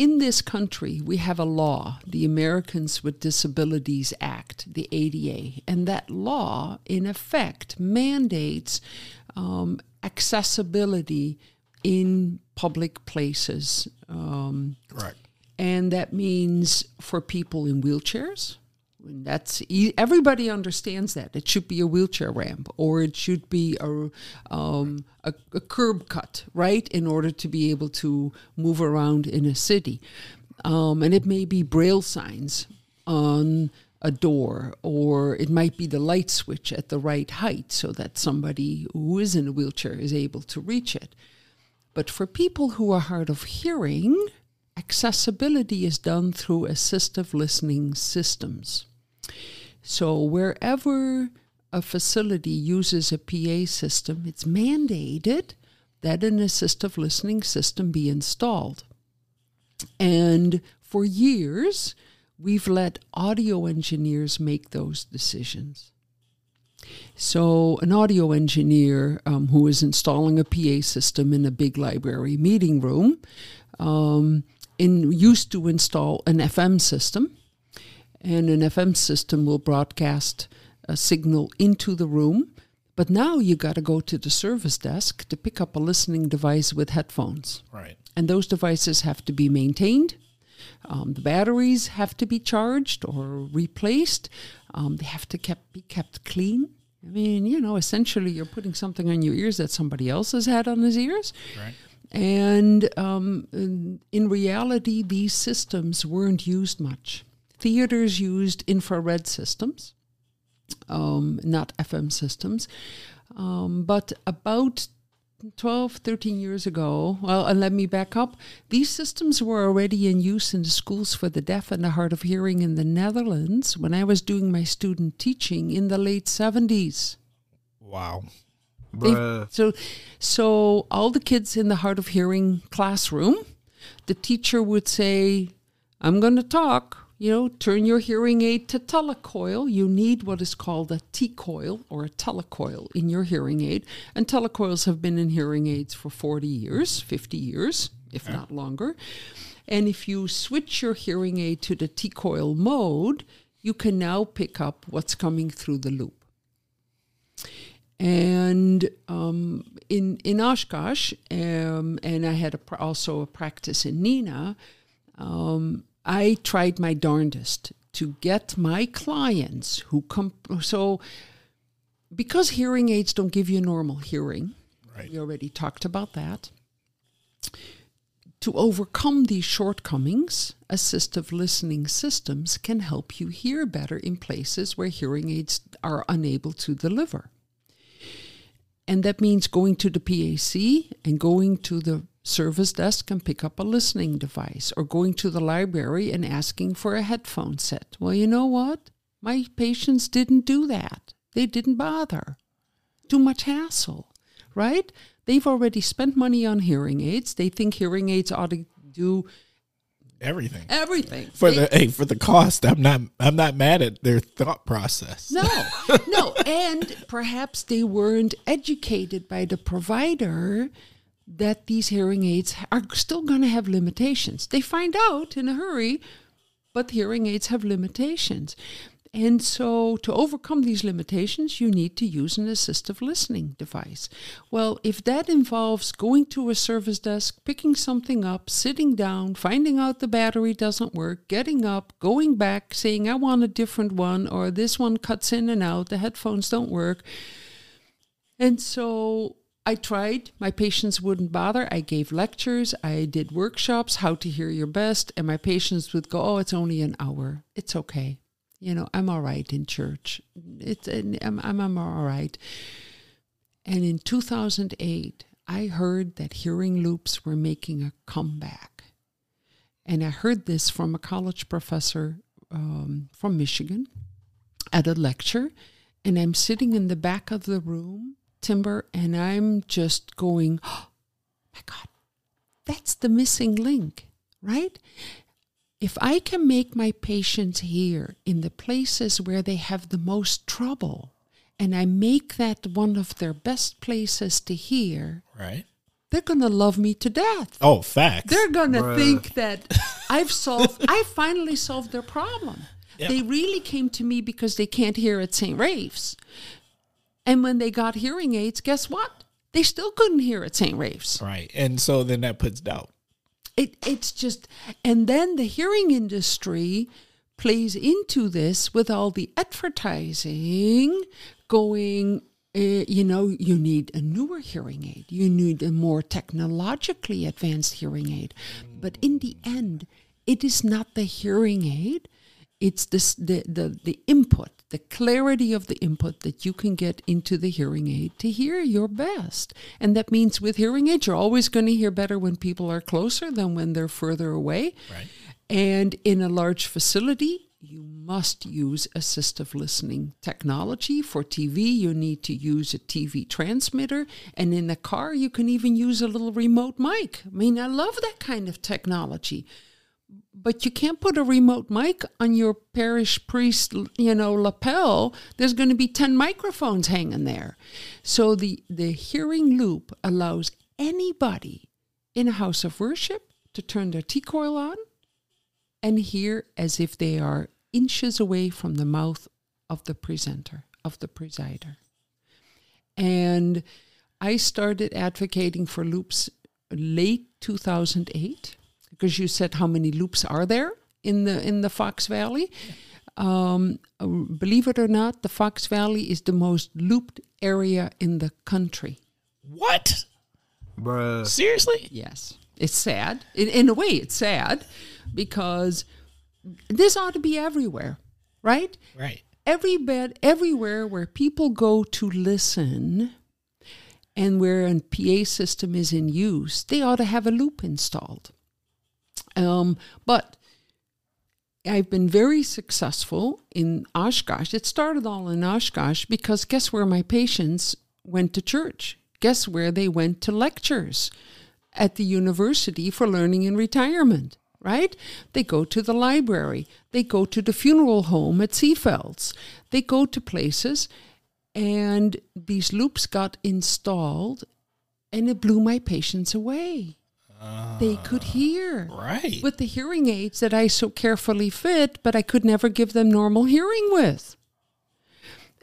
In this country, we have a law, the Americans with Disabilities Act, the ADA, and that law, in effect, mandates um, accessibility in public places. Um, Correct. and that means for people in wheelchairs. That's everybody understands that it should be a wheelchair ramp or it should be a, um, a a curb cut, right, in order to be able to move around in a city. Um, and it may be braille signs on a door, or it might be the light switch at the right height so that somebody who is in a wheelchair is able to reach it. But for people who are hard of hearing, accessibility is done through assistive listening systems. So wherever a facility uses a PA system, it's mandated that an assistive listening system be installed. And for years, we've let audio engineers make those decisions. So, an audio engineer um, who is installing a PA system in a big library meeting room um, in, used to install an FM system, and an FM system will broadcast a signal into the room. But now you got to go to the service desk to pick up a listening device with headphones. Right. And those devices have to be maintained. Um, the batteries have to be charged or replaced. Um, they have to kept, be kept clean. I mean, you know, essentially you're putting something on your ears that somebody else has had on his ears. Right. And um, in, in reality, these systems weren't used much. Theaters used infrared systems, um, not FM systems. Um, but about 12, 13 years ago, well, and let me back up. These systems were already in use in the schools for the deaf and the hard of hearing in the Netherlands when I was doing my student teaching in the late 70s. Wow. They- so, so all the kids in the hard of hearing classroom, the teacher would say, "I'm going to talk. You know, turn your hearing aid to telecoil. You need what is called a T-coil or a telecoil in your hearing aid, and telecoils have been in hearing aids for 40 years, 50 years, if not longer. And if you switch your hearing aid to the T-coil mode, you can now pick up what's coming through the loop." and um, in in Oshkosh, um, and I had a, pr- also a practice in Neenah. Um, I tried my darndest to get my clients who come. So, because hearing aids don't give you normal hearing, Right. we already talked about that. To overcome these shortcomings, assistive listening systems can help you hear better in places where hearing aids are unable to deliver. And that means going to the PAC and going to the service desk and pick up a listening device or going to the library and asking for a headphone set. Well, you know what? My patients didn't do that. They didn't bother. Too much hassle, right? They've already spent money on hearing aids. They think hearing aids ought to do Everything. everything. For They- the hey, for the cost, I'm not I'm not mad at their thought process. No, no. And perhaps they weren't educated by the provider that these hearing aids are still going to have limitations. They find out in a hurry, but hearing aids have limitations. And so, to overcome these limitations, you need to use an assistive listening device. Well, if that involves going to a service desk, picking something up, sitting down, finding out the battery doesn't work, getting up, going back, saying, I want a different one, or this one cuts in and out, the headphones don't work. And so I tried. My patients wouldn't bother. I gave lectures. I did workshops, how to hear your best. And my patients would go, Oh, it's only an hour. It's okay. You know, I'm all right in church. It's, I'm, I'm, I'm all right. And in 2008, I heard that hearing loops were making a comeback. And I heard this from a college professor um, from Michigan at a lecture. And I'm sitting in the back of the room, Timber, and I'm just going, oh my God, that's the missing link, right? If I can make my patients hear in the places where they have the most trouble, and I make that one of their best places to hear, Right. they're going to love me to death. Oh, facts. They're going to Bruh. think that I've solved, I finally solved their problem. Yeah. They really came to me because they can't hear at St. Raph's. And when they got hearing aids, guess what? They still couldn't hear at St. Raph's. right. And so then that puts doubt. It, it's just, and then the hearing industry plays into this with all the advertising going. Uh, you know, you need a newer hearing aid. You need a more technologically advanced hearing aid. But in the end, it is not the hearing aid. It's this, the, the, the input, the clarity of the input that you can get into the hearing aid to hear your best. And that means with hearing aids, you're always going to hear better when people are closer than when they're further away. Right. And in a large facility, you must use assistive listening technology. For TV, you need to use a TV transmitter. And in the car, you can even use a little remote mic. I mean, I love that kind of technology. But you can't put a remote mic on your parish priest, you know, lapel. There's going to be 10 microphones hanging there. So the, the hearing loop allows anybody in a house of worship to turn their T coil on and hear as if they are inches away from the mouth of the presenter, of the presider. And I started advocating for loops late 2008 because you said how many loops are there in the in the Fox Valley. Um, believe it or not, the Fox Valley is the most looped area in the country. What? Bruh. Seriously? Yes. It's sad. In, in a way, it's sad because this ought to be everywhere, right? Right. Every bed, everywhere where people go to listen and where a PA system is in use, they ought to have a loop installed. Um, but I've been very successful in Oshkosh. It started all in Oshkosh because guess where my patients went to church? Guess where they went to lectures? At the university for learning in retirement, right? They go to the library. They go to the funeral home at Seafelds. They go to places, and these loops got installed, and it blew my patients away they could hear Right. with the hearing aids that I so carefully fit, but I could never give them normal hearing with.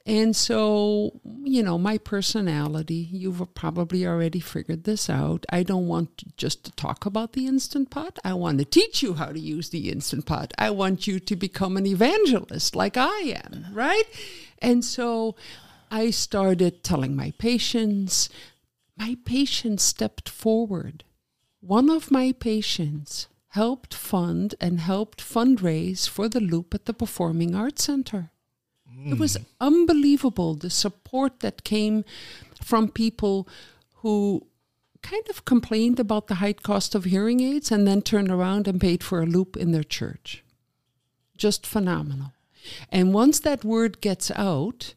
And so, you know, my personality, you've probably already figured this out. I don't want to just to talk about the Instant Pot. I want to teach you how to use the Instant Pot. I want you to become an evangelist like I am, right? And so I started telling my patients, my patients stepped forward one of my patients helped fund and helped fundraise for the loop at the Performing Arts Center. It was hmm. unbelievable the support that came from people who kind of complained about the high cost of hearing aids and then turned around and paid for a loop in their church. Just phenomenal. And once that word gets out,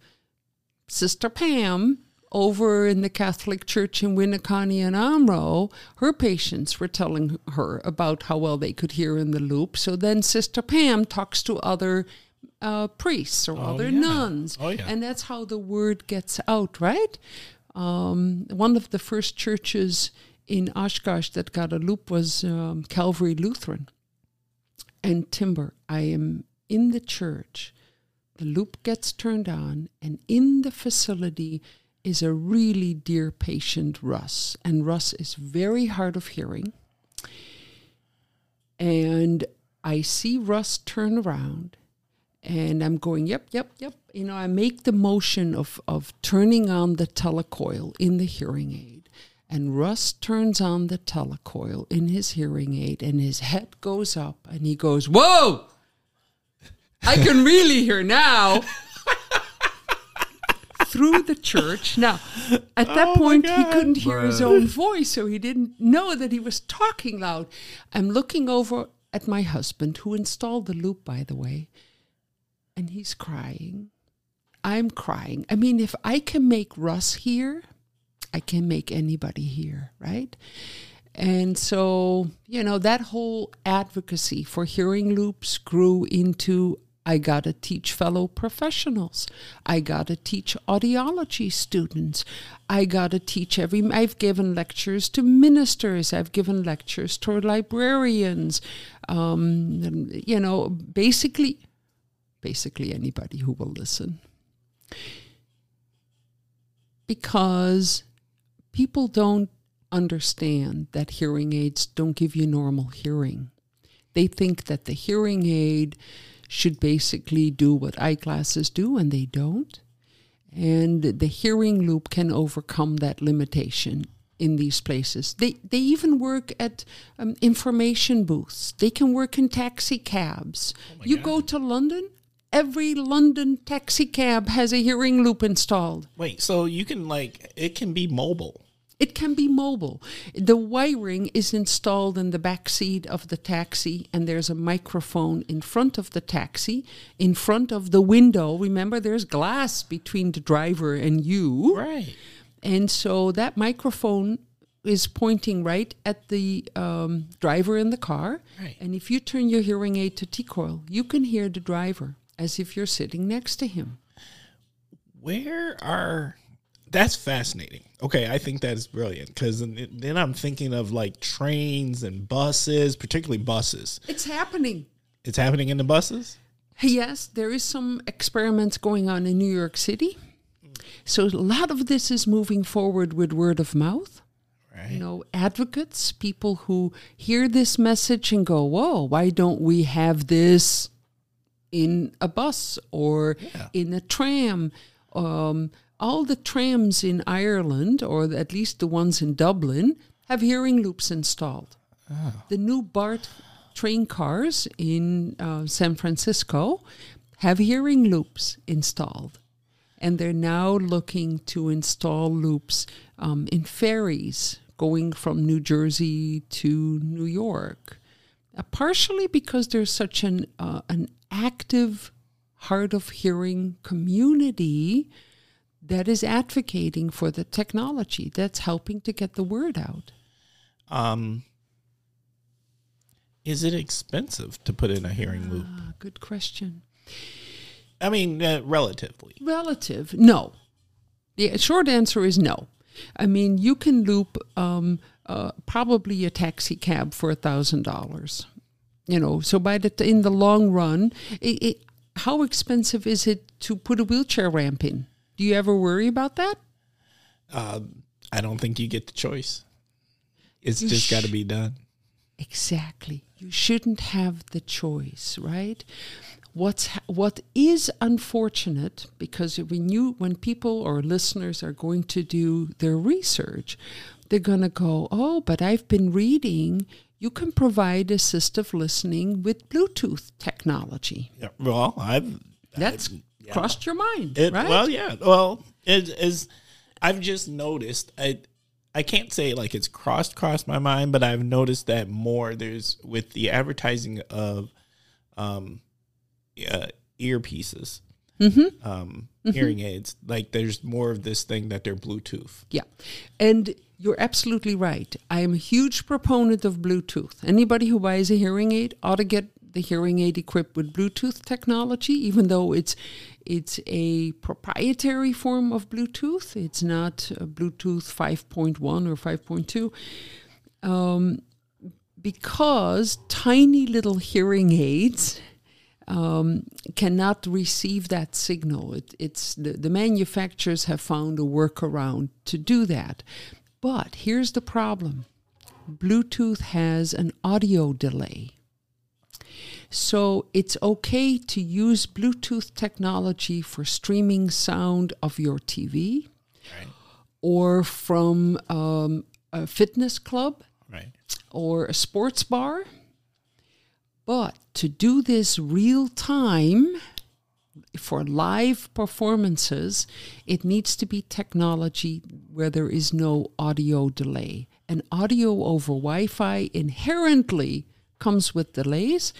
Sister Pam over in the Catholic Church in Winneconne and Omro, her patients were telling her about how well they could hear in the loop. So then Sister Pam talks to other uh, priests or Oh, other yeah. nuns. Oh, yeah. And that's how the word gets out, right? Um, one of the first churches in Oshkosh that got a loop was um, Calvary Lutheran. And Timber, I am in the church. The loop gets turned on, and in the facility is a really dear patient, Russ. And Russ is very hard of hearing. And I see Russ turn around, and I'm going, yep, yep, yep. You know, I make the motion of, of turning on the telecoil in the hearing aid. And Russ turns on the telecoil in his hearing aid, and his head goes up, and he goes, Whoa! I can really hear now. Through the church. Now, at that Oh point, he couldn't hear his own voice, so he didn't know that he was talking loud. I'm looking over at my husband, who installed the loop, by the way, and he's crying. I'm crying. I mean, if I can make Russ hear, I can make anybody hear, right? And so, you know, that whole advocacy for hearing loops grew into I got to teach fellow professionals. I got to teach audiology students. I got to teach every. I've given lectures to ministers. I've given lectures to librarians. Um, you know, basically, basically anybody who will listen. Because people don't understand that hearing aids don't give you normal hearing. They think that the hearing aid should basically do what eyeglasses do, and they don't. And the hearing loop can overcome that limitation in these places. They, they even work at um, information booths, they can work in taxi cabs. you go to London, every London taxi cab has a hearing loop installed. Wait, so you can like it can be mobile. It can be mobile. The wiring is installed in the back seat of the taxi, and there's a microphone in front of the taxi, in front of the window. Remember, there's glass between the driver and you. Right. And so that microphone is pointing right at the um, driver in the car. Right. And if you turn your hearing aid to T coil, you can hear the driver as if you're sitting next to him. Where are that's fascinating. Okay, I think that is brilliant because then I'm thinking of like trains and buses, particularly buses. It's happening. It's happening in the buses. Yes, there is some experiments going on in New York City. So a lot of this is moving forward with word of mouth. Right. You know, advocates, people who hear this message and go, "Whoa, why don't we have this in a bus or Yeah. in a tram?" Um, all the trams in Ireland, or at least the ones in Dublin, have hearing loops installed. The new BART train cars in uh, San Francisco have hearing loops installed. And they're now looking to install loops um, in ferries going from New Jersey to New York. Uh, partially because there's such an, uh, an active hard of hearing community that is advocating for the technology that's helping to get the word out. Um, is it expensive to put in a hearing loop? Ah, good question. I mean, uh, relatively. Relative, no. The short answer is no. I mean, you can loop um, uh, probably a taxi cab for a thousand dollars. You know, so by the t- in the long run, it, it, how expensive is it to put a wheelchair ramp in? Do you ever worry about that? Uh, I don't think you get the choice. It's You just got to be done. Exactly. You shouldn't have the choice, right? What's ha- what is unfortunate because when you when people or listeners are going to do their research, they're going to go, "Oh, but I've been reading you can provide assistive listening with Bluetooth technology." Yeah. Well, I've That's yeah. crossed your mind, It, right? Well, yeah. Well, it is. I've just noticed. I I can't say like it's crossed crossed my mind, but I've noticed that more. There's with the advertising of um, uh, earpieces, Mm-hmm. um, hearing aids. Like there's more of this thing that they're Bluetooth. Yeah. And you're absolutely right. I am a huge proponent of Bluetooth. Anybody who buys a hearing aid ought to get the hearing aid equipped with Bluetooth technology, even though it's it's a proprietary form of Bluetooth. It's not Bluetooth 5.1 or 5.2. Um, because tiny little hearing aids um, cannot receive that signal. It, it's the, the manufacturers have found a workaround to do that. But here's the problem Bluetooth has an audio delay. So it's okay to use Bluetooth technology for streaming sound of your TV Right. or from um, a fitness club Right. or a sports bar. But to do this real time for live performances, it needs to be technology where there is no audio delay. And audio over Wi Fi inherently comes with delays,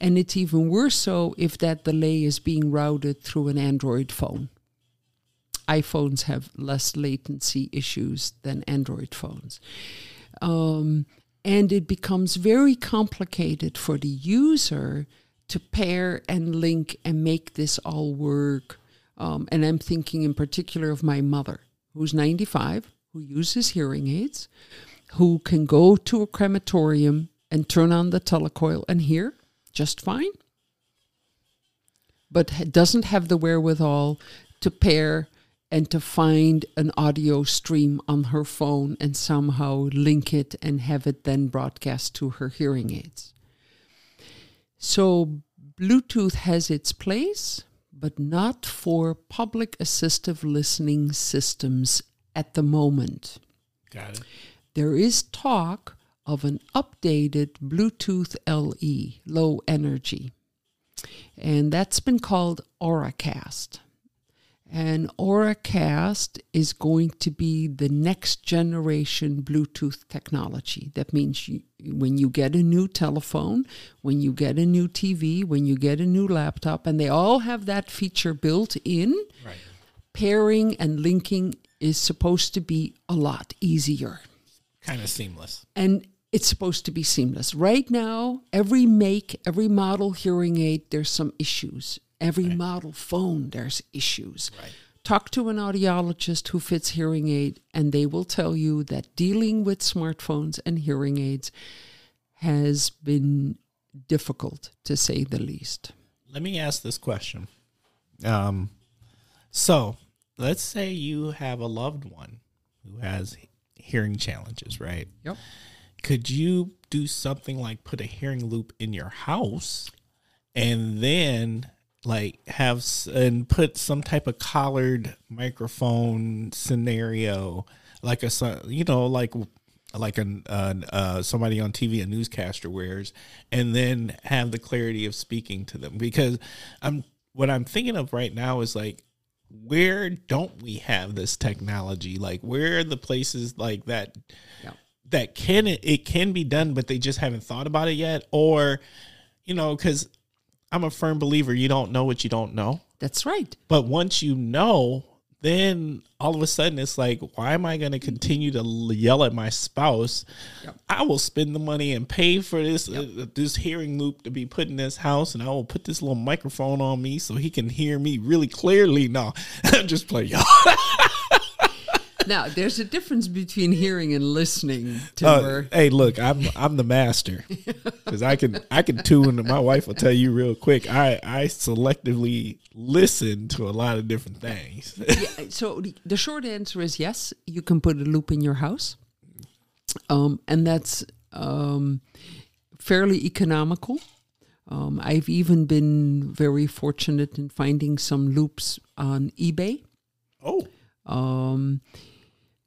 and it's even worse so if that delay is being routed through an Android phone. iPhones have less latency issues than Android phones. Um, and it becomes very complicated for the user to pair and link and make this all work. Um, and I'm thinking in particular of my mother, who's 95, who uses hearing aids, who can go to a crematorium and turn on the telecoil and hear just fine, but doesn't have the wherewithal to pair and to find an audio stream on her phone and somehow link it and have it then broadcast to her hearing aids. So, Bluetooth has its place, but not for public assistive listening systems at the moment. Got it. There is talk of an updated Bluetooth LE, low energy, and that's been called Auracast. And Auracast is going to be the next generation Bluetooth technology. That means you, when you get a new telephone, when you get a new TV, when you get a new laptop, and they all have that feature built in, Right. pairing and linking is supposed to be a lot easier Kind of seamless. and it's supposed to be seamless. Right now, every make, every model hearing aid, there's some issues. Every model phone, there's issues. Right. Talk to an audiologist who fits hearing aid, and they will tell you that dealing with smartphones and hearing aids has been difficult, to say the least. Let me ask this question. Um, so let's say you have a loved one who has hearing challenges, right? Yep. Could you do something like put a hearing loop in your house and then like have and put some type of collared microphone scenario like a you know like like an uh, uh, somebody on TV, a newscaster wears, and then have the clarity of speaking to them. Because I'm what I'm thinking of right now is like, where don't we have this technology? Like, where are the places like that Yeah. That can it can be done, but they just haven't thought about it yet, or you know, because I'm a firm believer you don't know what you don't know. That's right. But once you know, then all of a sudden it's like, why am I going to continue to yell at my spouse? Yep. I will spend the money and pay for this uh, this hearing loop to be put in this house, and I will put this little microphone on me so he can hear me really clearly. No, I'm just playing y'all. Now, there's a difference between hearing and listening, Uh, hey, look, I'm I'm the master because I can I can tune. My wife will tell you real quick. I I selectively listen to a lot of different things. Yeah, so the- the short answer is yes, you can put a loop in your house. Um, and that's um, fairly economical. Um, I've even been very fortunate in finding some loops on eBay, oh, um,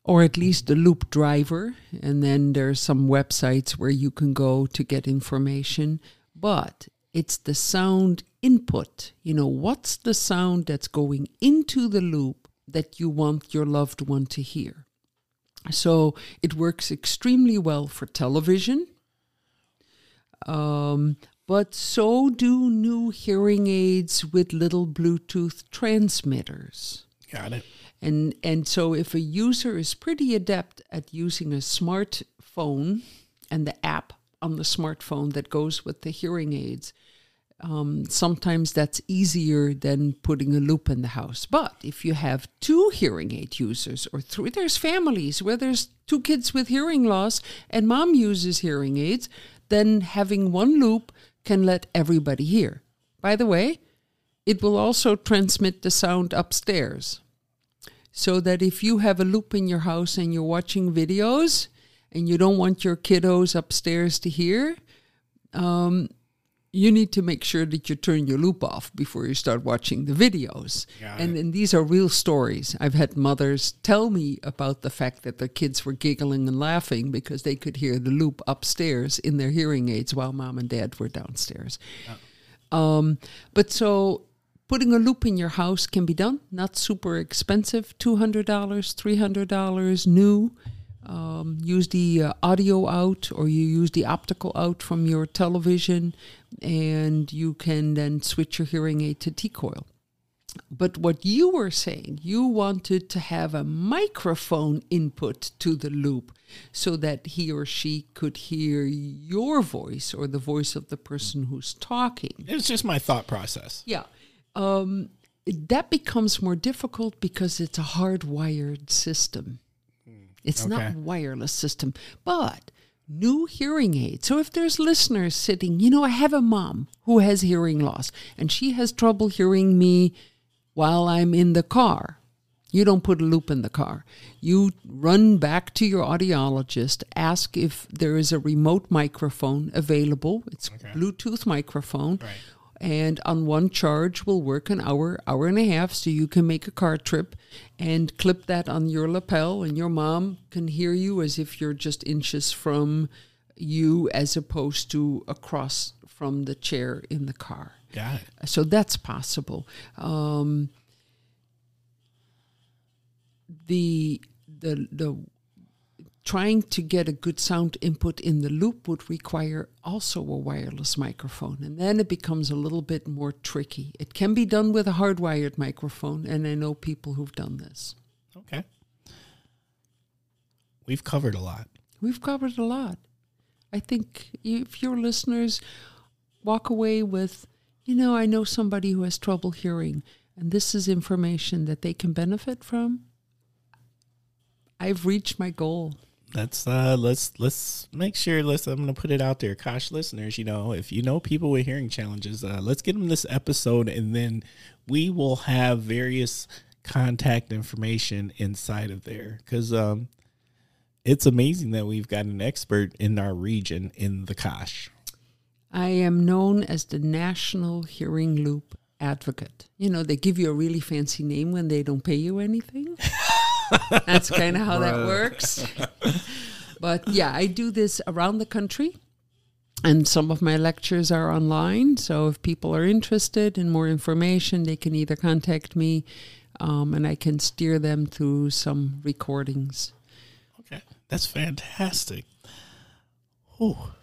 or at least the loop driver. And then there's some websites where you can go to get information. But it's the sound input. You know, what's the sound that's going into the loop that you want your loved one to hear? So it works extremely well for television. Um, but so do new hearing aids with little Bluetooth transmitters. got it. And and so if a user is pretty adept at using a smartphone and the app on the smartphone that goes with the hearing aids, um, sometimes that's easier than putting a loop in the house. But if you have two hearing aid users or three, there's families where there's two kids with hearing loss and mom uses hearing aids, then having one loop can let everybody hear. By the way, it will also transmit the sound upstairs so that if you have a loop in your house and you're watching videos and you don't want your kiddos upstairs to hear, um, you need to make sure that you turn your loop off before you start watching the videos. Got And, and these are real stories. I've had mothers tell me about the fact that their kids were giggling and laughing because they could hear the loop upstairs in their hearing aids while mom and dad were downstairs. Um, but so putting a loop in your house can be done, not super expensive $200, $300 new. Um, use the uh, audio out or you use the optical out from your television, and you can then switch your hearing aid to T coil. But what you were saying, you wanted to have a microphone input to the loop so that he or she could hear your voice or the voice of the person who's talking. It's just my thought process. Yeah. Um, that becomes more difficult because it's a hardwired system. It's Okay. not a wireless system, but new hearing aids. So if there's listeners sitting, you know, I have a mom who has hearing loss and she has trouble hearing me while I'm in the car. You don't put a loop in the car. You run back to your audiologist, ask if there is a remote microphone available. It's Bluetooth microphone. Right. And on one charge will work an hour, hour and a half, so you can make a car trip and clip that on your lapel, and your mom can hear you as if you're just inches from you as opposed to across from the chair in the car. Got it. So that's possible. Um, the the the trying to get a good sound input in the loop would require also a wireless microphone and then it becomes a little bit more tricky it can be done with a hardwired microphone and i know people who've done this Okay. We've covered a lot. we've covered a lot i think if your listeners walk away with you know i know somebody who has trouble hearing and this is information that they can benefit from i've reached my goal Let's uh let's let's make sure let's I'm gonna put it out there. Kosh listeners, you know, if you know people with hearing challenges, uh let's get them this episode and then we will have various contact information inside of there. Cause um it's amazing that we've got an expert in our region in the Kosh. I am known as the National Hearing Loop Advocate. You know, they give you a really fancy name when they don't pay you anything. That's kind of how that works. but yeah, I do this around the country. And some of my lectures are online. So if people are interested in more information, they can either contact me um, and I can steer them through some recordings. Okay. That's fantastic. Oh,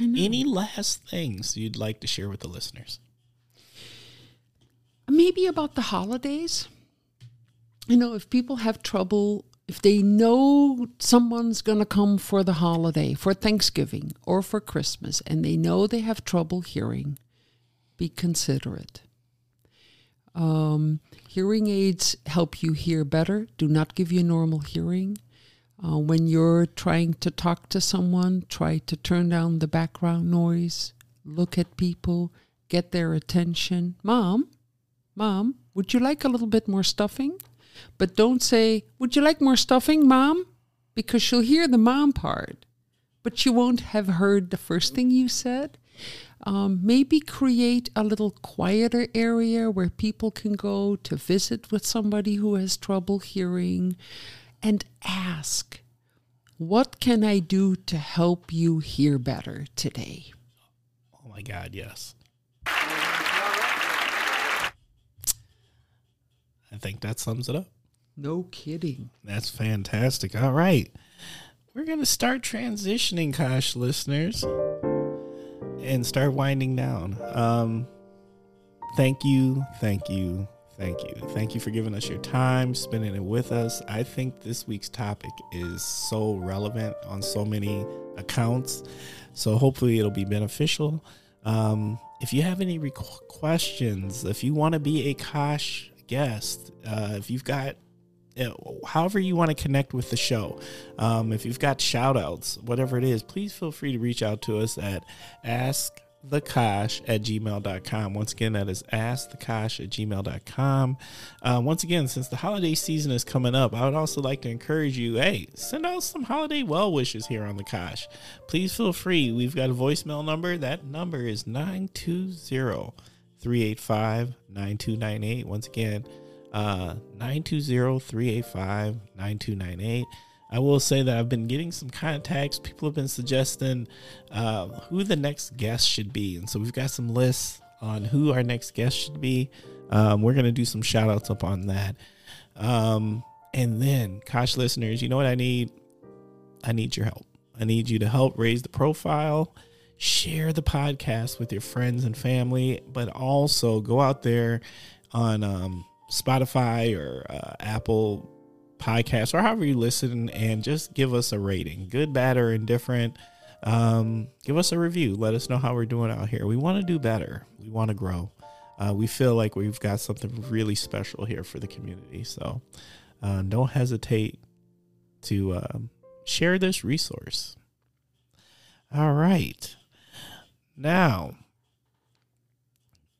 any last things you'd like to share with the listeners? maybe about the holidays. You know, if people have trouble, if they know someone's going to come for the holiday, for Thanksgiving or for Christmas, and they know they have trouble hearing, be considerate. Um, hearing aids help you hear better, do not give you normal hearing. Uh, when you're trying to talk to someone, try to turn down the background noise, look at people, get their attention. Mom, Mom, would you like a little bit more stuffing? But don't say, Would you like more stuffing, Mom? Because she'll hear the mom part, but she won't have heard the first thing you said. Um, maybe create a little quieter area where people can go to visit with somebody who has trouble hearing and ask, What can I do to help you hear better today? Oh my God, yes. I think that sums it up. No kidding. That's fantastic. All right. We're going to start transitioning, Kosh listeners, and start winding down. Um, thank you, thank you, thank you. Thank you for giving us your time, spending it with us. I think this week's topic is so relevant on so many accounts. So hopefully it'll be beneficial. Um, if you have any requ- questions, if you want to be a Kosh guest, uh, if you've got uh, however you want to connect with the show. Um, if you've got shout outs, whatever it is, please feel free to reach out to us at askthekosh at gmail.com. Once again, that is askthekosh at gmail.com. Uh, once again, since the holiday season is coming up, I would also like to encourage you hey, send out some holiday well wishes here on the Kosh. Please feel free. We've got a voicemail number. That number is 920 385 9298. Once again, uh 920-385-9298 i will say that i've been getting some contacts. People have been suggesting uh, who the next guest should be. And so we've got some lists on who our next guest should be. Um, we're going to do some shout outs up on that. Um, and then kosh listeners you know what i need? I need your help. I need you to help raise the profile share the podcast with your friends and family but also go out there on um, Spotify or uh, Apple Podcasts or however you listen and just give us a rating, good, bad, or indifferent. Um, give us a review. Let us know how we're doing out here. We want to do better. We want to grow. Uh, we feel like we've got something really special here for the community. So uh, don't hesitate to um share this resource. All right. Now,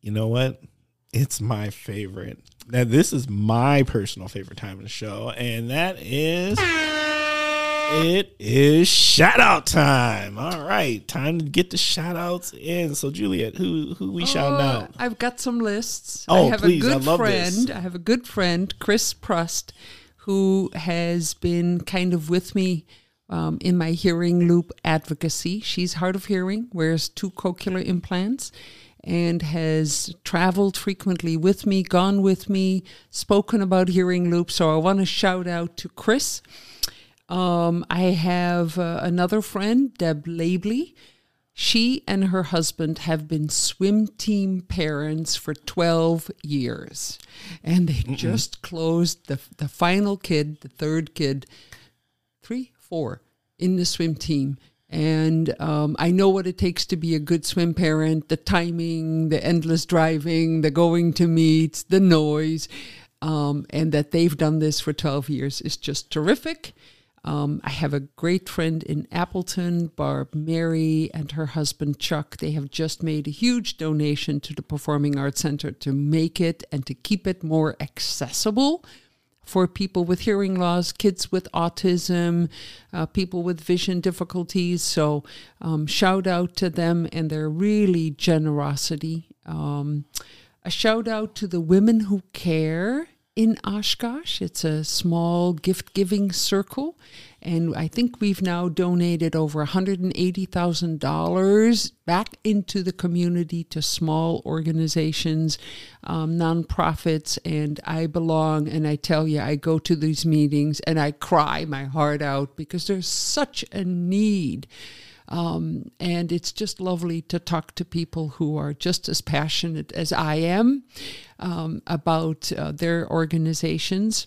you know what? It's my favorite. Now, this is my personal favorite time of the show, and that is it is shout out time. All right, time to get the shout outs in. So, Juliëtte, who who we Uh, out? I've got some lists. Oh, I have please, a I good love friend. this. I have a good friend, Chris Prust, who has been kind of with me um, in my hearing loop advocacy. She's hard of hearing, wears two cochlear implants, and has traveled frequently with me, gone with me, spoken about hearing loops. So I want to shout out to Chris. Um, I have uh, another friend, Deb Labley. She and her husband have been swim team parents for 12 years. And they just closed the, the final kid, the third kid, four, in the swim team. And um, I know what it takes to be a good swim parent the timing, the endless driving, the going to meets, the noise. Um, and that they've done this for 12 years is just terrific. Um, I have a great friend in Appleton, Barb Mary, and her husband Chuck. They have just made a huge donation to the Performing Arts Center to make it and to keep it more accessible for people with hearing loss, kids with autism, uh, people with vision difficulties. So, um, shout out to them and their really generosity. Um, a shout out to the women who care in Oshkosh. It's a small gift giving circle. And I think we've now donated over $180,000 back into the community to small organizations, um, nonprofits. And I belong. And I tell you, I go to these meetings and I cry my heart out because there's such a need. Um, and it's just lovely to talk to people who are just as passionate as I am um, about uh, their organizations.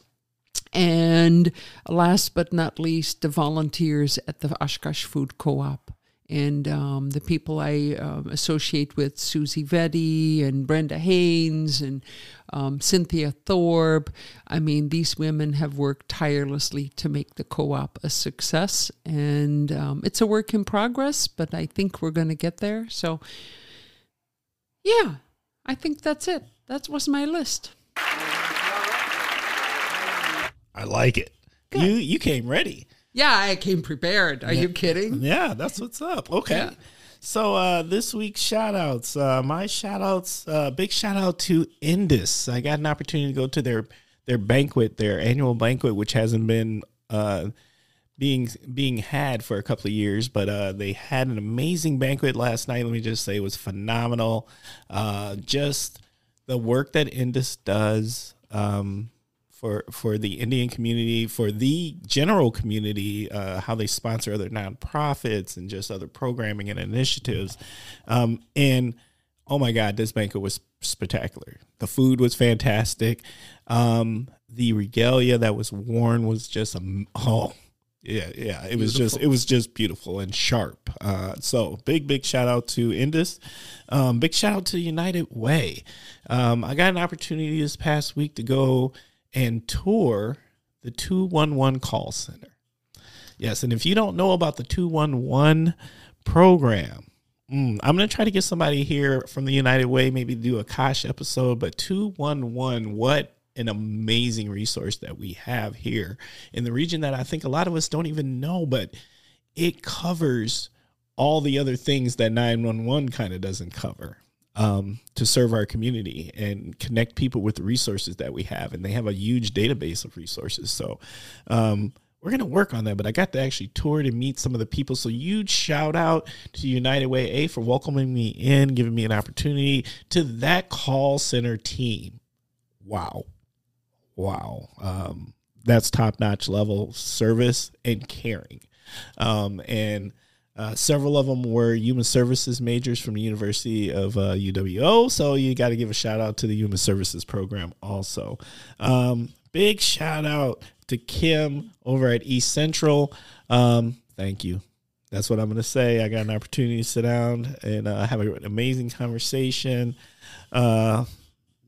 And last but not least, the volunteers at the Oshkosh Food Co op and um, the people I um, associate with, Susie Vetti and Brenda Haynes and um, Cynthia Thorpe. I mean, these women have worked tirelessly to make the co op a success. And um, it's a work in progress, but I think we're going to get there. So, yeah, I think that's it. That was my list. I like it. Good. You you came ready. Yeah, I came prepared. Are you kidding? Yeah, that's what's up. Okay. Yeah. So uh this week's shout outs, uh my shout outs, uh big shout out to Indus. I got an opportunity to go to their their banquet, their annual banquet, which hasn't been uh being being had for a couple of years, but uh, they had an amazing banquet last night. Let me just say it was phenomenal. Uh, just the work that Indus does um, for for the Indian community, for the general community, uh, how they sponsor other nonprofits and just other programming and initiatives, um, and oh my God, this banquet was spectacular. The food was fantastic. Um, the regalia that was worn was just a oh yeah yeah it was just it was just beautiful and sharp. Uh, so big big shout out to indus. Um, big shout out to united way. Um, i got an opportunity this past week to go and tour the 211 call center. Yes and if you don't know about the 211 program mm, i'm going to try to get somebody here from the united way maybe do a kosh episode but 211 what an amazing resource that we have here in the region that I think a lot of us don't even know, but it covers all the other things that 911 kind of doesn't cover um, to serve our community and connect people with the resources that we have. And they have a huge database of resources. So, um, we're going to work on that, but I got to actually tour to meet some of the people. So, huge shout out to United Way A for welcoming me in, giving me an opportunity to that call center team. Wow wow, um, that's top notch level service and caring. Um, and uh, several of them were human services majors from the University of uh, UWO. So you got to give a shout out to the human services program also. Um, big shout out to Kim over at East Central. Um, thank you. That's what I'm going to say. I got an opportunity to sit down and uh, have an amazing conversation. Uh,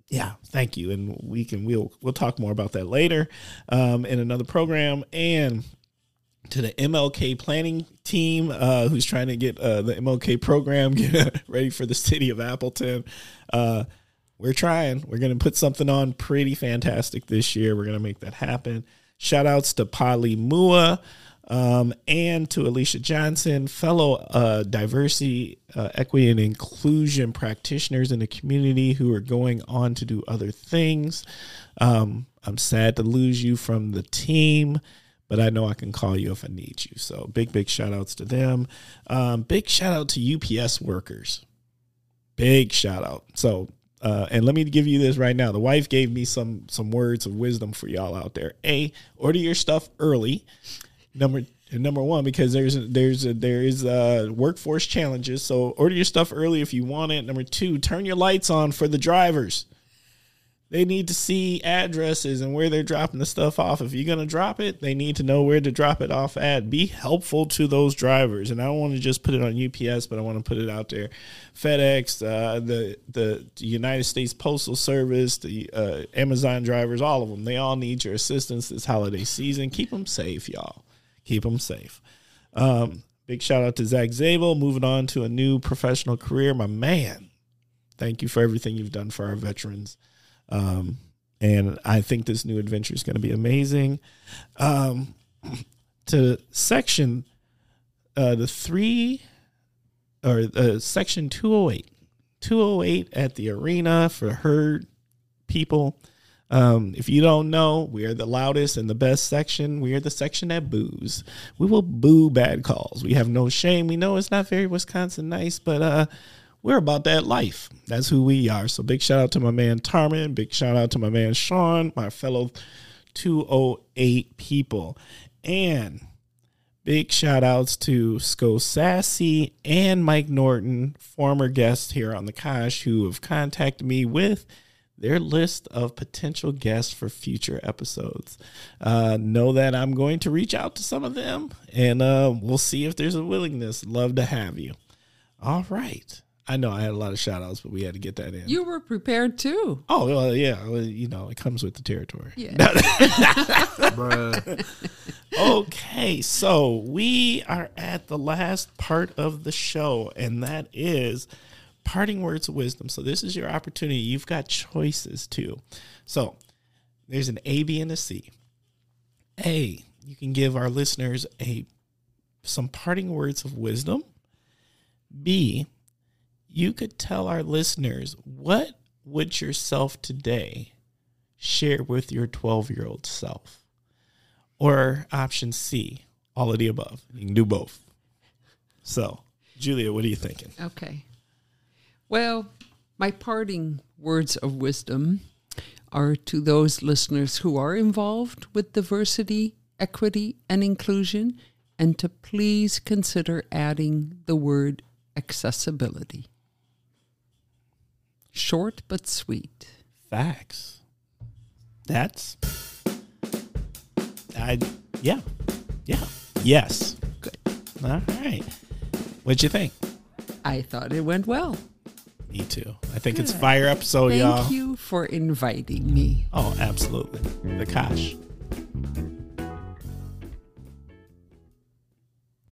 yeah, thank you, and we can we'll we'll talk more about that later um, in another program. And to the MLK planning team uh, who's trying to get uh, the MLK program ready for the city of Appleton. Uh, we're trying. We're going to put something on pretty fantastic this year. We're going to make that happen. Shout outs to Polly Mua um, and to Alicia Johnson, fellow uh, diversity, uh, equity, and inclusion practitioners in the community who are going on to do other things. Um, I'm sad to lose you from the team, but I know I can call you if I need you. So big, big shout outs to them. Um, big shout out to UPS workers. big shout out. So, uh, and let me give you this right now. The wife gave me some some words of wisdom for y'all out there. A, order your stuff early. Number number one, because there's there's there is uh workforce challenges. So order your stuff early if you want it. Number two, turn your lights on for the drivers. They need to see addresses and where they're dropping the stuff off. If you're gonna drop it, they need to know where to drop it off at. Be helpful to those drivers, and I don't want to just put it on UPS, but I want to put it out there. FedEx, uh, the the United States Postal Service, the uh, Amazon drivers, all of them. They all need your assistance this holiday season. Keep them safe, y'all. Keep them safe. Um, big shout out to Zach Zabel, moving on to a new professional career. My man, thank you for everything you've done for our veterans. Um, and I think this new adventure is going to be amazing. Um, to section uh, the three or uh, section 208, 208 at the arena for herd people. Um, if you don't know, we are the loudest and the best section. We are the section that boos. We will boo bad calls. We have no shame. We know it's not very Wisconsin nice, but uh, we're about that life. That's who we are. So big shout out to my man Tarman. Big shout out to my man Sean, my fellow 208 people. And big shout outs to Sco Sassy and Mike Norton, former guests here on the Kosh, who have contacted me with their list of potential guests for future episodes. Uh, know that I'm going to reach out to some of them and uh, we'll see if there's a willingness. Love to have you. All right. I know I had a lot of shout outs, but we had to get that in. You were prepared too. oh, well, yeah. Well, you know, it comes with the territory. Yeah. Bruh. okay, so we are at the last part of the show, and that is parting words of wisdom. So this is your opportunity. You've got choices too. So there's an A, B, and a C. A, you can give our listeners a some parting words of wisdom. B, you could tell our listeners what would yourself today share with your 12 year old self? Or option C, all of the above. You can do both. So, Julia, what are you thinking? Okay. Well, my parting words of wisdom are to those listeners who are involved with diversity, equity, and inclusion, and to please consider adding the word accessibility. Short but sweet. Facts. That's. I. Yeah. Yeah. Yes. Good. All right. What'd you think? I thought it went well. Me too. I think it's fire episode, Thank y'all. Thank you for inviting me. Oh, absolutely. The Kosh.